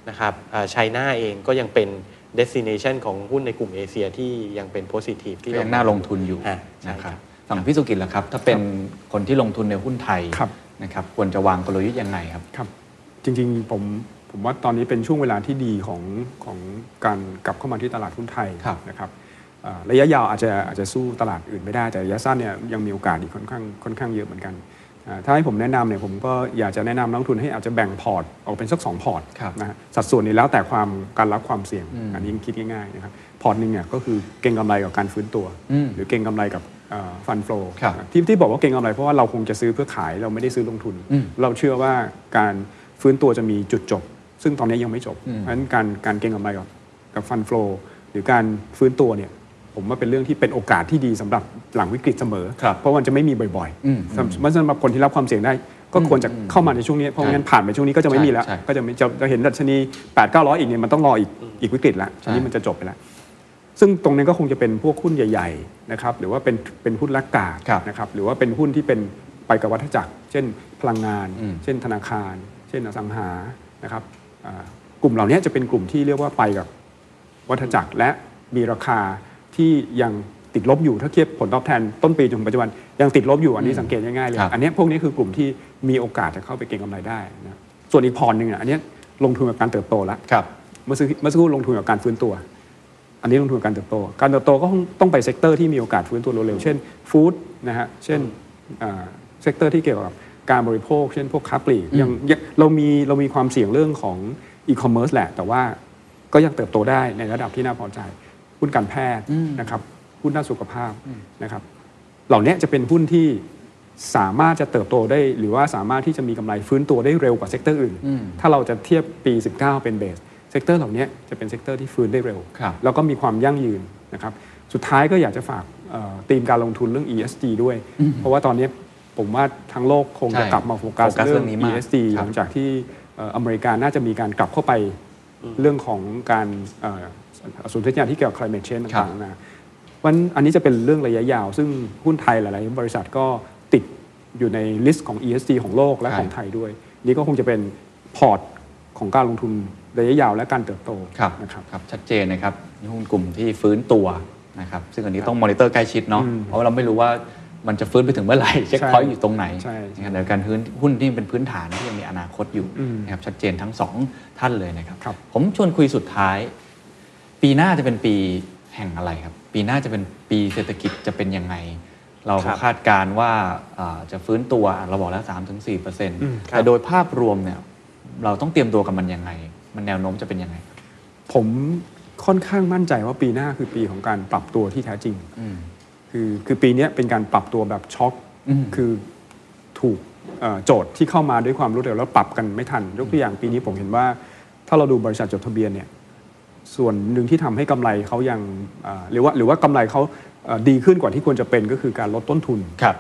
นะครับ China เองก็ยังเป็น destination ของหุ้นในกลุ่มเอเชียที่ยังเป็น positive ที่ก็ยังน่าลงทุนอยู่อ่าใช่นะคครับฝั่งพี่สุกิจล่ะครับ ถ้าเป็นคนที่ลงทุนในหุ้นไทยครับนะครับ ควรจะวางกลยุทธ์ยังไงครับครับ จริงๆผมผมว่าตอนนี้เป็นช่วงเวลาที่ดีของของการกลับเข้ามาที่ตลาดหุ้นไทยครับนะครับอ่าระยะยาวอาจจะอาจจะสู้ตลาดอื่นไม่ได้แต่ระยะสั้นเนี่ยยังมีโอกาสอีกค่อนข้างค่อนข้างเยอะเหมือนกันอ่า ถ้าให้ผมแนะนำเนี่ยผมก็อยากจะแนะนำนักลงทุนให้อาจจะแบ่งพอร์ตออกเป็นสักสองพอร์ตครับนะฮะสัดส่วนนี้แล้วแต่ความการรับความเสี่ยงอืมอันนี้คิดง่ายๆนะครับพอร์ตหนึ่งเนี่ยก็คือเก่งกำไรกับการฟื้นตัวอืมหรือเก่งกำไรกับฟันโฟลครับที่ที่บอกว่าเก่งกำไรเพราะว่าเราคงจะซื้อเพื่อขายเราไม่ได้ซื้อลงทุนอืมเราเชื่อว่าการฟื้นตัวจะมีจุดจบ ซึ่งตอนนี้ยังไม่จบอืมเพราะฉะนั้นการการเก็งกำไรกับกับฟันฟลอหรือการฟื้นตัวเนี่ย ผมว่าเป็นเรื่องที่เป็นโอกาสที่ดีสำหรับหลังวิกฤตเสมอครับเพราะมันจะไม่มีบ่อยอืมๆสำเพราะฉะนั้นสำหรับคนที่รับความเสี่ยงได้ ก็ควรจะเข้ามาในช่วงนี้ เพราะใช่งั้นผ่านไปช่วงนี้ก็จะไม่มีแล้วใช่ก็จะไม่จะจะเห็นดัชนี 8 9 0 0 อีกเนี่ยมันต้องรออีกอีกวิกฤตแล้วใช่อันนี้มันจะจบไปแล้วซึ่งตรงนั้นก็คงจะเป็นพวกหุ้นใหญ่ๆนะครับหรือว่าเป็นเป็นหุ้นลักกาดครับนะครับหรือว่าเป็นหุ้นที่เป็นไปกับวัฏจักร เช่นพลังงานอืมเช่นธนาคาร เช่นอสังหานะครับอ่ากลุ่มเหล่านี้จะเป็นกลุ่มที่เรียกว่าไปกับวัฏจักรและมีราคา ที่ยังติดลบอยู่ถ้าเทียบผลตอบแทนต้นปีจนถึงปัจจุบันยังติดลบอยู่อันนี้สังเกตง่ายๆเลยครับอันเนี้ยพวกนี้คือกลุ่มที่มีโอกาสจะเข้าไปเก็งกำไรได้นะส่วนอีกพอร์ตหนึ่งอะอันเนี้ยลงทุนกับการเติบโตแล้วครับเมื่อสักเมื่อสักครู่ลงทุนกับการฟื้นตัว อันนี้ลงทุนกับการเติบโต การเติบโตก็ต้องต้องไป sector ที่มีโอกาสฟื้นตัวเร็วๆเช่น food นะฮะเช่นอ่า sector ที่เกี่ยวกับการบริโภค เช่นพวกค้าปลีกยังยังเรามีเรามีความเสี่ยงเรื่องของอีคอมเมิร์ซแหละ แต่ว่าก็ยังเติบโตได้ในระดับที่น่าพอใจ หุ้นการแพทย์นะครับหุ้นด้านสุขภาพนะครับ เหล่านี้จะเป็นหุ้นที่สามารถจะเติบโตได้ หรือว่าสามารถที่จะมีกำไรฟื้นตัวได้เร็วกว่า sector อื่นอืมถ้าเราจะเทียบปี 19 เป็น base sector เหล่านี้จะเป็น sector ที่ฟื้นได้เร็วครับแล้วก็มีความยั่งยืนนะครับ สุดท้ายก็อยากจะฝากเอ่อธีมการลงทุนเรื่อง ESG ด้วย เพราะว่าตอนนี้ผมว่าทั้งโลกคงจะใช่กลับมาโฟกัสโฟกัสเรื่องเรื่องนี้มาก ESG ครับหลังจากที่เอ่ออเมริกาน่าจะมีการกลับเข้าไปเรื่องของการ เอ่อสนธิสัญญาที่เกี่ยวกับ climate change ครับต่างๆนะวันอันนี้จะเป็นเรื่องระยะยาว ซึ่งหุ้นไทยหลายๆบริษัทก็ติดอยู่ใน list ของ ESG ของโลกและใช่ของไทยด้วย นี่ก็คงจะเป็นพอร์ตของการลงทุนระยะยาวและการเติบโตครับนะครับครับชัดเจนนะครับนี่หุ้นกลุ่มที่ฟื้นตัวนะครับซึ่งอันนี้ต้องมอนิเตอร์ใกล้ชิดเนาะอืมเพราะว่าเราไม่รู้ว่ามันจะฟื้นไปถึงเมื่อไหร่ checkpoint อยู่ตรงไหนใช่ใช่นะครับในการพื้นหุ้นที่เป็นพื้นฐานที่ยังมีอนาคตอยู่อืมนะครับชัดเจนทั้งสองท่านเลยนะครับครับ ผมชวนคุยสุดท้าย ปีหน้าจะเป็นปีแห่งอะไรครับ ปีหน้าจะเป็นปีเศรษฐกิจจะเป็นยังไง เราครับคาดการณ์ว่าอ่าจะฟื้นตัวเราบอกแล้ว3-4%เปอร์เซ็นต์อืมแต่โดยภาพรวมเนี่ยเราต้องเตรียมตัวกับมันยังไง มันแนวโน้มจะเป็นยังไง ผมค่อนข้างมั่นใจว่าปีหน้าคือปีของการปรับตัวที่แท้จริงอืมคือคือปีเนี้ยเป็นการปรับตัวแบบช็อคอืมคือถูกเอ่อโจทย์ที่เข้ามาด้วยความรวดเร็วแล้วปรับกันไม่ทันยกตัวอย่างปีนี้ผมเห็นว่า ถ้าเราดูบริษัทจดทะเบียนเนี่ย ส่วนหนึ่งที่ทำให้กำไรเขายังเอ่อหรือว่าหรือว่ากำไรเขาเอ่อดีขึ้นกว่าที่ควรจะเป็นก็คือการลดต้นทุนครับ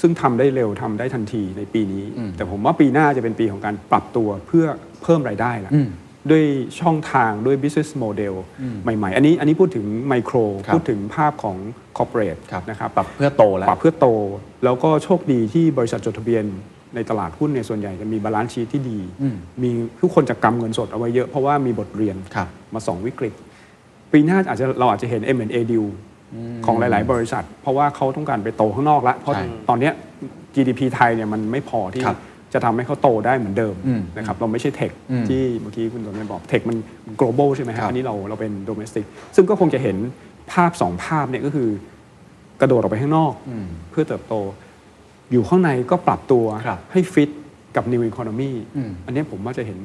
ซึ่งทำได้เร็วทำได้ทันทีในปีนี้อืมแต่ผมว่าปีหน้าจะเป็นปีของการปรับตัวเพื่อเพิ่มรายได้ละอืมด้วยช่องทางด้วย business model ใหม่ๆ อันนี้อันนี้พูดถึงไมโครครับพูดถึงภาพของ corporate ครับนะครับปรับเพื่อโตแล้วปรับเพื่อโต แล้วก็โชคดีที่บริษัทจดทะเบียน ในตลาดหุ้นเนี่ยส่วนใหญ่จะมี balance sheet ที่ดีอืมมีทุกคนจะกำเงินสดเอาไว้เยอะเพราะว่ามีบทเรียนครับมาสองวิกฤต ปีหน้าอาจจะเราอาจจะเห็น M&A deal ของหลาย ๆ บริษัท เพราะว่าเขาต้องการไปโตข้างนอกแล้วเพราะใช่ตอนเนี้ย GDP ไทยเนี่ยมันไม่พอที่ครับจะทำให้เขาโตได้เหมือนเดิมอืมนะครับเราไม่ใช่ tech อืมที่เมื่อกี้คุณสมเด็จบอก tech มัน global ใช่ไหมครัฮะบอันนี้เราเราเป็น domestic ซึ่งก็คงจะเห็นภาพสองภาพเนี่ยก็คือกระโดดออกไปข้างนอกอืมเพื่อเติบโต อยู่ข้างในก็ปรับตัวครับให้ฟิตกับ new economy อืมอันเนี้ยผมว่าจะเห็น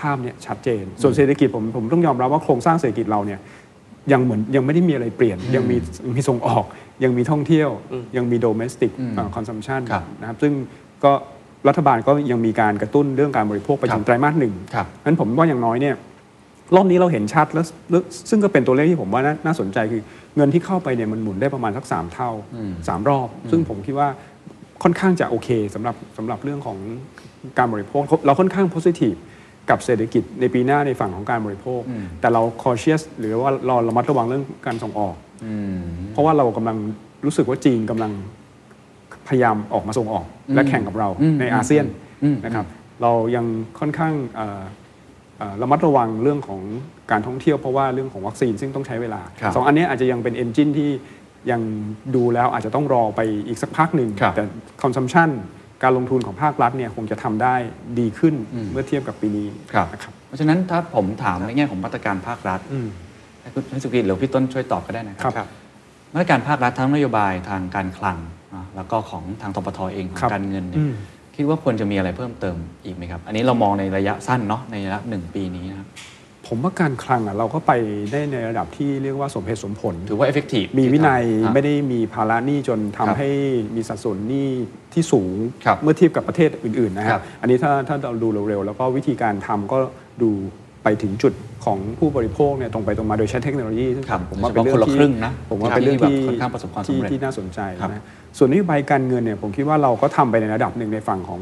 ภาพเนี่ยชัดเจน ส่วนเศรษฐกิจผมผมต้องยอมรับว่าโครงสร้างเศรษฐกิจเราเนี่ยยังเหมือนยังไม่ได้มีอะไรเปลี่ยน ยังมียังมีส่งออก ยังมีท่องเที่ยว ยังมี domestic อืมเอ่อ consumption ครับนะครับซึ่งก็รัฐบาลก็ยังมีการกระตุ้นเรื่องการบริโภคไปครับถึงไตรมาสหนึ่งครับนั้นผมว่าอย่างน้อยเนี่ยรอบนี้เราเห็นชัดแล้วแล้วซึ่งก็เป็นตัวเลขที่ผมว่านาน่าสนใจคือเงินที่เข้าไปเนี่ยมันหมุนได้ประมาณสักสามเท่าอืมสามรอบ ซึ่งผมคิดว่า ค่อนข้างจะโอเคสำหรับสำหรับเรื่องของการบริโภค เราค่อนข้าง positive กับเศรษฐกิจในปีหน้าในฝั่งของการบริโภคอืมแต่เรา cautious หรือว่าเราระมัดระวังเรื่องการส่งออกอืมเพราะว่าเรากำลังรู้สึกว่าจีนกำลังพยายามออกมาส่งออก และแข่งกับเราอืมในอาเซียนอืมนะครับเรายังค่อนข้างเอ่อเอ่อระมัดระวังเรื่องของการท่องเที่ยวเพราะว่าเรื่องของวัคซีนซึ่งต้องใช้เวลาครับสองอันเนี้ยอาจจะยังเป็น engine ที่ ยังดูแล้วอาจจะต้องรอไปอีกสักพักหนึ่งครับแต่ consumption การลงทุนของภาครัฐเนี่ยคงจะทำได้ดีขึ้นอืมเมื่อเทียบกับปีนี้ครับนะครับเพราะฉะนั้นถ้าผมถามในแง่ของมาตรการภาครัฐอืมให้คุณให้สุกิจหรือพี่ต้นช่วยตอบก็ได้นะคครัรับมาตรการภาครัฐทั้งนโยบายทางการคลังนะแล้วก็ของทางทปทเองของครับการเงินเนี่ยอืมคิดว่าควรจะมีอะไรเพิ่มเติมอีกไหมครับ อันนี้เรามองในระยะสั้นเนาะในระยะหนึ่งปีนี้นะครับ ผมว่าการคลังอะเราก็ไปได้ในระดับที่เรียกว่าสมเหตุสมผล ถือว่า effective มีวินัยที่ทำไม่ได้มีภาระหนี้จนทำครับให้มีสัดส่วนหนี้ที่สูงครับเมื่อเทียบกับประเทศอื่นๆนะคครัรับบอันนี้ถ้าถ้าเราดูเร็วๆ แล้วก็วิธีการทำก็ดูไปถึงจุดของผู้บริโภคเนี่ยตรงไปตรงมาโดยใช้เทคโนโลยีซึ่งครับผมว่าเป็นเรื่อโดยเฉพาะคนละงที่ครึ่งนะผมว่าเป็นเรื่องที่ที่แบบค่อนข้างประสบความสำเร็จที่ที่น่าสนใจครับนะส่วนนโยบายการเงินเนี่ยผมคิดว่าเราก็ทำไปในระดับหนึ่งในฝั่งของ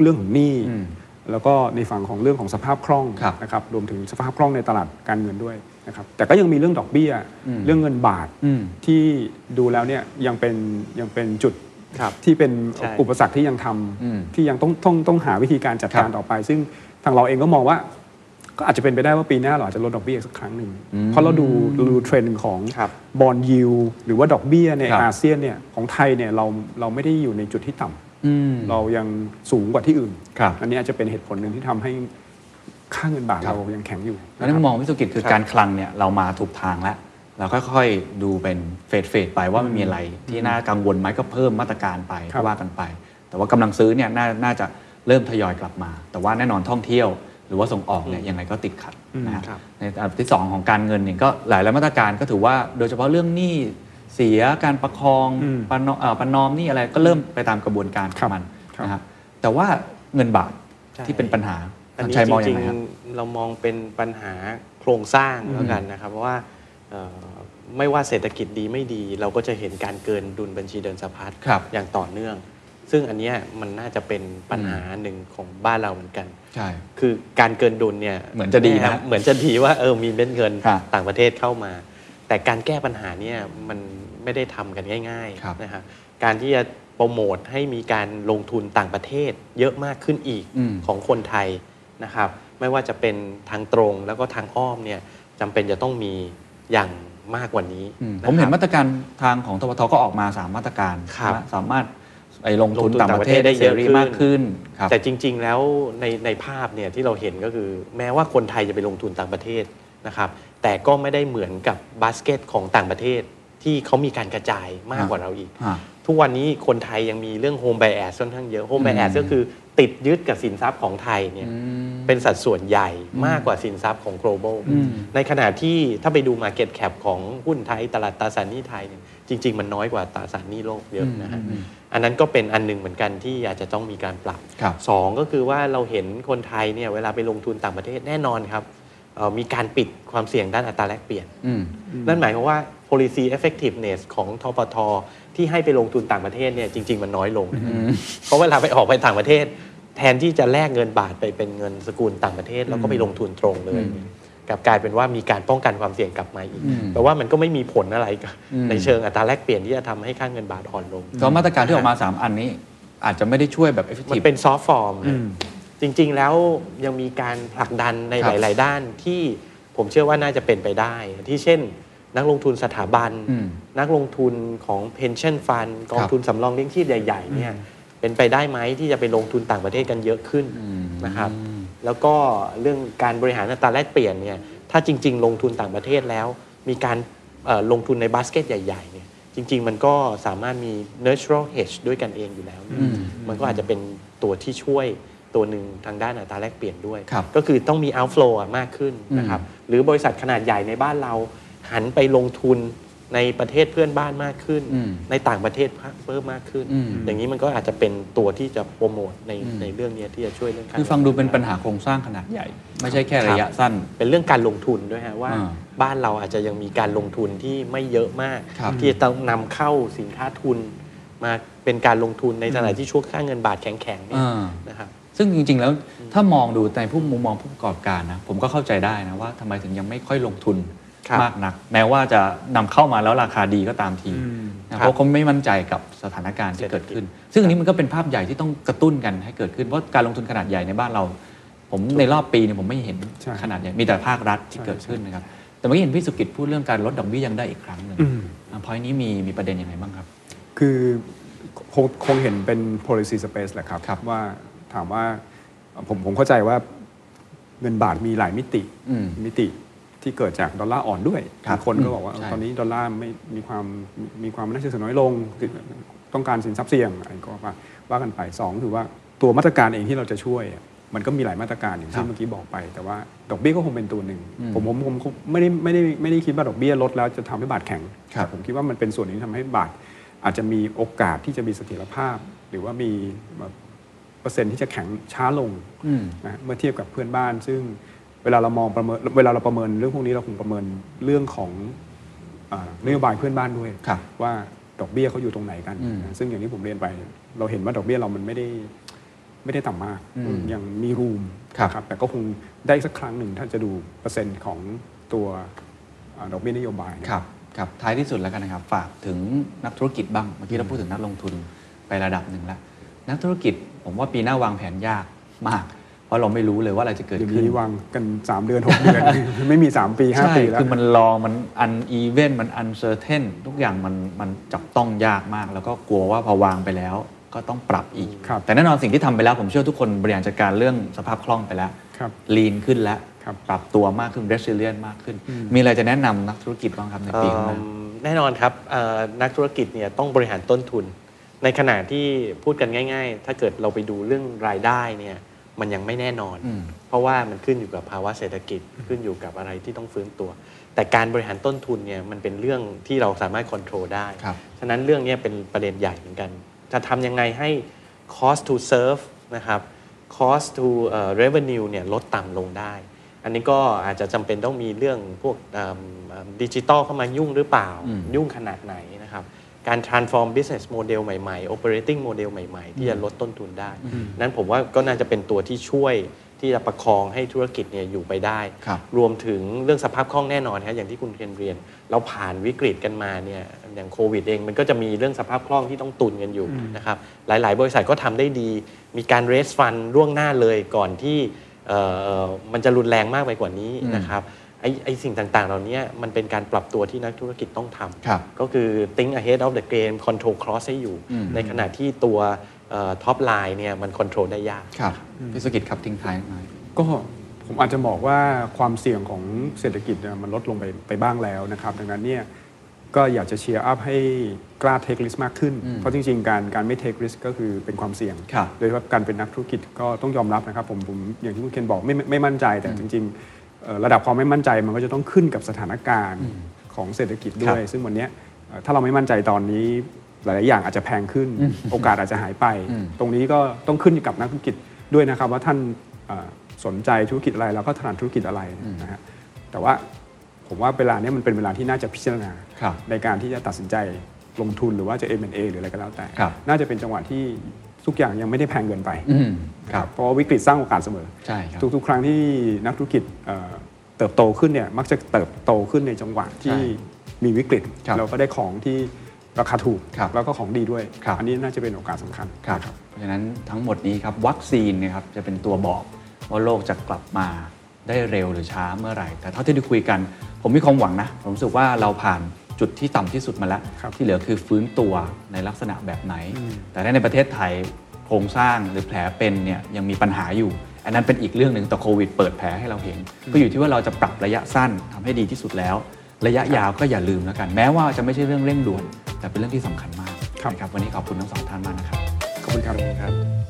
เรื่องของหนี้อืม แล้วก็ในฝั่งของเรื่องของสภาพคล่องครับนะครับรวมถึงสภาพคล่องในตลาดการเงินด้วยนะครับแต่ก็ยังมีเรื่องดอกเบี้ยอืมเรื่องเงินบาทอืมที่ดูแล้วเนี่ยยังเป็นยังเป็นจุดครับที่เป็นใช่อุปสรรคที่ยังทำอืมที่ยังต้องต้องต้องหาวิธีการจัดการครับต่อไป ซึ่งทางเราเองก็มองว่า ก็อาจจะเป็นไปได้ว่าปีหน้าเราอาจจะลดดอกเบี้ยอีกสักครั้งหนึ่งอืมเพราะเราดูเราดูเทรนด์ของครับบอลยิวหรือว่าดอกเบี้ยในครับอาเซียนเนี่ยของไทยเนี่ยเราเราไม่ได้อยู่ในจุดที่ต่ำอืม เรายังสูงกว่าที่อื่นครับอันนี้อาจจะเป็นเหตุผลหนึ่งที่ทำให้ค่าเงินบาทครับเรายังแข็งอยู่แล้วนั่นมองพี่สุกิจคือครับการคลังเนี่ยเรามาถูกทางแล้ว เราค่อยๆดูเป็นเฟสเฟสไปว่ามันมีอะไรที่น่ากังวลไหมก็เพิ่มมาตรการไปครับก็ว่ากันไป แต่ว่ากำลังซื้อเนี่ยน่าน่าจะเริ่มทยอยกลับมา แต่ว่าแน่นอนท่องเที่ยว หรือว่าส่งออกเนี่ยยังไงก็ติดขัดนะฮะครับในอันดับที่ 2 ของการเงินเนี่ยก็หลายหลายมาตรการก็ถือว่าโดยเฉพาะเรื่องหนี้ เสียการประคองอืมประนอมเอ่อประนอมหนี่อะไรก็เริ่มไปตามกระบวนการขครัองบมันครับนะฮะแต่ว่าเงินบาทใช่ ที่เป็นปัญหาอันนี้ชัยมองจยัริงงไงครับ ๆ เรามองเป็นปัญหาโครงสร้างแล้วกันนะครับ เพราะว่าเอ่อไม่ว่าเศรษฐกิจดีไม่ดี เราก็จะเห็นการเกินดุลบัญชีเดินสะพัดครับอย่างต่อเนื่อง ซึ่งอันเนี้ยมันน่าจะเป็นปัญหาหนึ่งของบ้านเราเหมือนกัน ใช่ คือการเกินดุลเนี่ยเหมือนจะดีนะเหมือนจะดีว่าเออมีเม็ดเงินครับต่างประเทศเข้ามา แต่การแก้ปัญหาเนี่ยมัน ไม่ได้ทำกันง่ายครับ ๆนะครับการที่จะโปรโมทให้มีการลงทุนต่างประเทศเยอะมากขึ้นอีกอืม ของคนไทยนะครับ ไม่ว่าจะเป็นทางตรงแล้วก็ทางอ้อมเนี่ยจำเป็นจะต้องมีอย่างมากกว่านี้อืมะผมเห็นครับมาตรการทางของทบทก็ออกมาสามมาตรการครับนะสามารถไปลงทุนลงทุนต่างประเทศต่างประเทศได้ได้เสเยอะรีขึ้น มากขึ้นครับ แต่จริง ๆ แล้วในในภาพเนี่ยที่เราเห็นก็คือ แม้ว่าคนไทยจะไปลงทุนต่างประเทศนะครับ แต่ก็ไม่ได้เหมือนกับบาสเกตของต่างประเทศ ที่เขามีการกระจายมากกว่าเราอีกอ่าทุกวันนี้คนไทยยังมีเรื่องโฮม b บ a s ค่อนข้างเยอะโฮม b บ a s อืมก็คือติดยึดกับสินทรัพย์ของไทยเนี่ยอืมเป็นสัดส่วนใหญ่มากกว่าสินทรัพย์ของ global อืมในขณะที่ถ้าไปดู market cap ของหุ้นไทย ตลาดตราสารหนี้ไทยเนี่ยจริง ๆ มันน้อยกว่าตราสารหนี้โลกเยอะนะฮะอืมอืมอันนั้นก็เป็นอันหนึ่งเหมือนกันที่อาจจะต้องมีการปรับครับสองก็คือว่าเราเห็นคนไทยเนี่ยเวลาไปลงทุนต่างประเทศแน่นอนครับเอ่อมีการปิดความเสี่ยงด้านอัตราแลกเปลี่ยนอืมนั่นหมายความว่า policy effectiveness ของทปทที่ให้ไปลงทุนต่างประเทศเนี่ยจริง ๆ มันน้อยลง เพราะเวลาไปออกไปต่างประเทศ แทนที่จะแลกเงินบาทไปเป็นเงินสกุลต่างประเทศ แล้วก็ไปลงทุนตรงเลยอืมกลับกลายเป็นว่ามีการป้องกันความเสี่ยงกลับมาอีกอืมแปลว่ามันก็ไม่มีผลอะไรกับอืมในเชิงอัตราแลกเปลี่ยนที่จะทำให้ค่าเงินบาทอ่อนลงก็มาตรการที่ออกมา 3 อันนี้ อาจจะไม่ได้ช่วยแบบมัน effective เป็นซอฟต์ฟอร์มอืมจริง ๆ แล้วยังมีการผลักดันในครัหบลาย ๆ ด้านที่ผมเชื่อว่าน่าจะเป็นไปได้ ที่เช่น นักลงทุนสถาบันอืมนักลงทุนของ pension fund กองครับทุนสำรองเลี้ยงชีพใหญ่ๆเนี่ยเป็นไปได้ไหมที่จะไปลงทุนต่างประเทศกันเยอะขึ้นอืมนะครับ แล้วก็เรื่องการบริหารอัตราแลกเปลี่ยนเนี่ยถ้าจริง ๆ ลงทุนต่างประเทศแล้ว มีการเอ่อลงทุนในบาสเกตใหญ่ๆเนี่ยจริง ๆ มันก็สามารถมี natural hedge ด้วยกันเองอยู่แล้วเนี่ยอืมมันก็อาจจะเป็นตัวที่ช่วยตัวหนึ่งทางด้านอัตราแลกเปลี่ยนด้วยครับก็คือต้องมี outflow อะมากขึ้นนะครับหรือบริษัทขนาดใหญ่ในบ้านเรา หันไปลงทุนในประเทศเพื่อนบ้านมากขึ้นอืมในต่างประเทศเพิ่มมากขึ้นอืมอย่างนี้มันก็อาจจะเป็นตัวที่จะโปรโมทในอืมในเรื่องนี้ที่จะช่วยเรื่องการคือฟังดูเป็นปัญหาโครงสร้างขนาดใหญ่ ไม่ใช่แค่ระยะสั้น เป็นเรื่องการลงทุนด้วยฮะว่าอ่าบ้านเราอาจจะยังมีการลงทุนที่ไม่เยอะมากครับที่จะต้องนำเข้าสินค้าทุน มาเป็นการลงทุนในขณะที่ช่วงค่าเงินบาทแข็งๆเนี่ยอ่านะครับซึ่งจริง ๆ แล้วถ้ามองดูในผู้มุมมองผู้ประกอบการนะผมก็เข้าใจได้นะว่าทำไมถึงยังไม่ค่อยลงทุนครับ มากนัก แม้ว่าจะนำเข้ามาแล้วราคาดีก็ตามทีอืมนะเพราะเขาไม่มั่นใจกับสถานการณ์ที่เกิดขึ้น ซึ่งอันนี้มันก็เป็นภาพใหญ่ที่ต้องกระตุ้นกันให้เกิดขึ้นเพราะการลงทุนขนาดใหญ่ในบ้านเรา ผมในรอบปีเนี่ยผมไม่เห็นใช่ขนาดใหญ่มีแต่ภาครัฐที่ใช่เกิดขึ้นนะครับแต่เมื่อกี้เห็นพี่สุกิจพูดเรื่องการลดดอกเบี้ยยังได้อีกครั้งหนึ่งอืมพอยนี้มีมีประเด็นยังไงบ้างครับ คือคงคงเห็นเป็น policy space แหละครับครับว่าถามว่าผมผมเข้าใจว่าเงินบาทมีหลายมิติอืมมิติ ที่เกิดจากดอลลาร์อ่อนด้วยครับบางคนก็บอกว่าใช่ตอนนี้ดอลลาร์ไม่มีความมีความน่าเชื่อถือน้อยลงคือต้องการสินทรัพย์เสี่ยงอะไรก็ว่าว่ากันไปสองคือว่าตัวมาตรการเองที่เราจะช่วยอะมันก็มีหลายมาตรการอย่างครัที่บเมื่อกี้บอกไป แต่ว่าดอกเบี้ยก็คงเป็นตัวหนึ่งอืมผมผมผมผมไม่ได้ไม่ได้ไม่ได้คิดว่าดอกเบี้ยลดแล้วจะทำให้บาทแข็งครับแต่ผมคิดว่ามันเป็นส่วนหนึ่งที่ทำให้บาท อาจจะมีโอกาสที่จะมีเสถียรภาพ หรือว่ามีแบบเปอร์เซ็นต์ที่จะแข็งช้าลงอืมนะเมื่อเทียบกับเพื่อนบ้านซึ่ง เวลาเรามองประเมินเวลาเราประเมินเรื่องพวกนี้เราคงประเมินเรื่องของอานโยบายเพื่อนบ้านด้วยครับว่าดอกเบี้ยเขาอยู่ตรงไหนกันอืมนะซึ่งอย่างที่ผมเรียนไป เราเห็นว่าดอกเบี้ยเรามันไม่ได้ไม่ได้ต่ำมากอืมยังมีรูมครับนะแต่ก็คงได้สักครั้งหนึ่งถ้าจะดูเปอร์เซ็นต์ของตัวอาดอกเบี้ยนโยบายเนี่ยครับครับท้ายที่สุดแล้วกันนะครับ ฝากถึงนักธุรกิจบ้างเมื่อกี้เราพูดถึงนักลงทุนไประดับหนึ่งแล้วนักธุรกิจผมว่าปีหน้าวางแผนยากมาก เพราะเราไม่รู้เลยว่าอะไรจะเกิดอย่างขึ้น นี้วางกัน 3 เดือน 6 เดือน ไม่มี 3 ปีใช่5ปีแล้ว คือมันรอ มันอันอีเวนมันอันเซอร์เทนทุกอย่างมันมันจับต้องยากมาก แล้วก็กลัวว่าพอวางไปแล้วก็ต้องปรับอีก ครับแต่แน่นอนสิ่งที่ทำไปแล้ว ผมเชื่อทุกคนบริหารจัดการเรื่องสภาพคล่องไปแล้วครับลีนขึ้นแล้ว ครับ ปรับตัวมากขึ้น resilient มากขึ้น มีอะไรจะแนะนำนักธุรกิจบ้างครับในปีข้างหน้า เอิ่มแน่นอนครับเอ่อนักธุรกิจเนี่ยต้องบริหารต้นทุน ในขณะที่พูดกันง่าย ๆ ถ้าเกิดเราไปดูเรื่องรายได้เนี่ย มันยังไม่แน่นอนอืมเพราะว่ามันขึ้นอยู่กับภาวะเศรษฐกิจขึ้นอยู่กับอะไรที่ต้องฟื้นตัว แต่การบริหารต้นทุนเนี่ยมันเป็นเรื่องที่เราสามารถควบคุมได้ครับฉะนั้นเรื่องเนี้เป็นประเด็นใหญ่เหมือนกัน จะทำยังไงให้ cost to serve นะครับ cost to เอ่อ revenue เนี่ยลดต่ำลงได้ อันนี้ก็อาจจะจำเป็นต้องมีเรื่องพวกดิจิตอลเข้ามายุ่งหรือเปล่าอืมยุ่งขนาดไหนนะครับ การ transform business model ใหม่ๆ operating model ใหม่ๆ ที่จะลดต้นทุนได้ นั้นผมว่าก็น่าจะเป็นตัวที่ช่วยที่จะประคองให้ธุรกิจเนี่ยอยู่ไปได้ครับรวมถึงเรื่องสภาพคล่องแน่นอนครับอย่างที่คุณเคนเรียน เราผ่านวิกฤตกันมาเนี่ยอย่างโควิดเองมันก็จะมีเรื่องสภาพคล่องที่ต้องตุนกันอยู่นะครับหลาย ๆ บริษัทก็ทำได้ดี มีการ raise fund ล่วงหน้าเลยก่อนที่เอ่อมันจะรุนแรงมากไปกว่านี้นะครับ ไอ้ไอ้สิ่งต่างๆ เหล่านี้มันเป็นการปรับตัวที่นักธุรกิจต้องทำครับก็คือ think ahead of the game control cost ให้อยู่อืมในขณะที่ตัว top line เนี่ยมัน control ได้ยากครับพี่สุกิจครับทิ้งท้ายหน่อยก็ผมอาจจะบอกว่าความเสี่ยงของเศรษฐกิจเนี่ยมันลดลงไปไปบ้างแล้วนะครับ ดังนั้นเนี่ยก็อยากจะ cheer up ให้กล้าเทคริสมากขึ้นอืมเพราะจริง ๆ การการไม่เทคริสก็คือเป็นความเสี่ยงครับโดยเฉพาะการเป็นนักธุรกิจก็ต้องยอมรับนะครับ ผมผมอย่างที่คุณเคนบอกไม่ไม่ไม่มั่นใจแต่จริงๆเอ่อ ระดับความไม่มั่นใจมันก็จะต้องขึ้นกับสถานการณ์ของเศรษฐกิจด้วย ซึ่งวันเนี้ยเอ่อถ้าเราไม่มั่นใจตอนนี้หลาย ๆ อย่างอาจจะแพงขึ้น โอกาสอาจจะหายไปอืมตรงนี้ก็ต้องขึ้นอยู่กับนักธุรกิจด้วยนะครับ ว่าท่านเอ่อสนใจธุรกิจอะไรแล้วก็ถนัดธุรกิจอะไรนะฮะแต่ว่าผมว่าเวลาเนี้ยมันเป็นเวลาที่น่าจะพิจารณาครับในการที่จะตัดสินใจลงทุนหรือว่าจะ M&A หรืออะไรก็แล้วแต่ครับน่าจะเป็นจังหวะที่ ทุกอย่างยังไม่ได้แพงเกินไปอืมครับเพราะว่าวิกฤตสร้างโอกาสเสมอใช่ครับทุกๆ ครั้งที่นักธุรกิจเอ่อเติบโตขึ้นเนี่ยมักจะเติบโตขึ้นในจังหวะที่ใช่มีวิกฤตครับเราก็ได้ของที่ราคาถูกครับแล้วก็ของดีด้วยครับอันนี้น่าจะเป็นโอกาสสำคัญครับนะเพราะฉะนั้นทั้งหมดนี้ครับวัคซีนเนยครับจะเป็นตัวบอกว่าโลกจะกลับมาได้เร็วหรือช้าเมื่อไหร่ แต่เท่าที่ได้คุยกัน ผมมีความหวังนะ ผมรู้สึกว่าเราผ่าน จุดที่ต่ำที่สุดมาแล้วครับที่เหลือคือฟื้นตัวในลักษณะแบบไหน แต่ถ้าในประเทศไทยโครงสร้างหรือแผลเป็นเนี่ยยังมีปัญหาอยู่ อันนั้นเป็นอีกเรื่องหนึ่งแต่โควิดเปิดแผลให้เราเห็น ก็อยู่ที่ว่าเราจะปรับระยะสั้นทำให้ดีที่สุดแล้ว ระยะยาวก็อย่าลืมแล้วกัน แม้ว่าจะไม่ใช่เรื่องเร่งด่วน แต่เป็นเรื่องที่สำคัญมากครับนะครับวันนี้ขอบคุณทั้งสองท่านมากนะครับขอบคุณครับ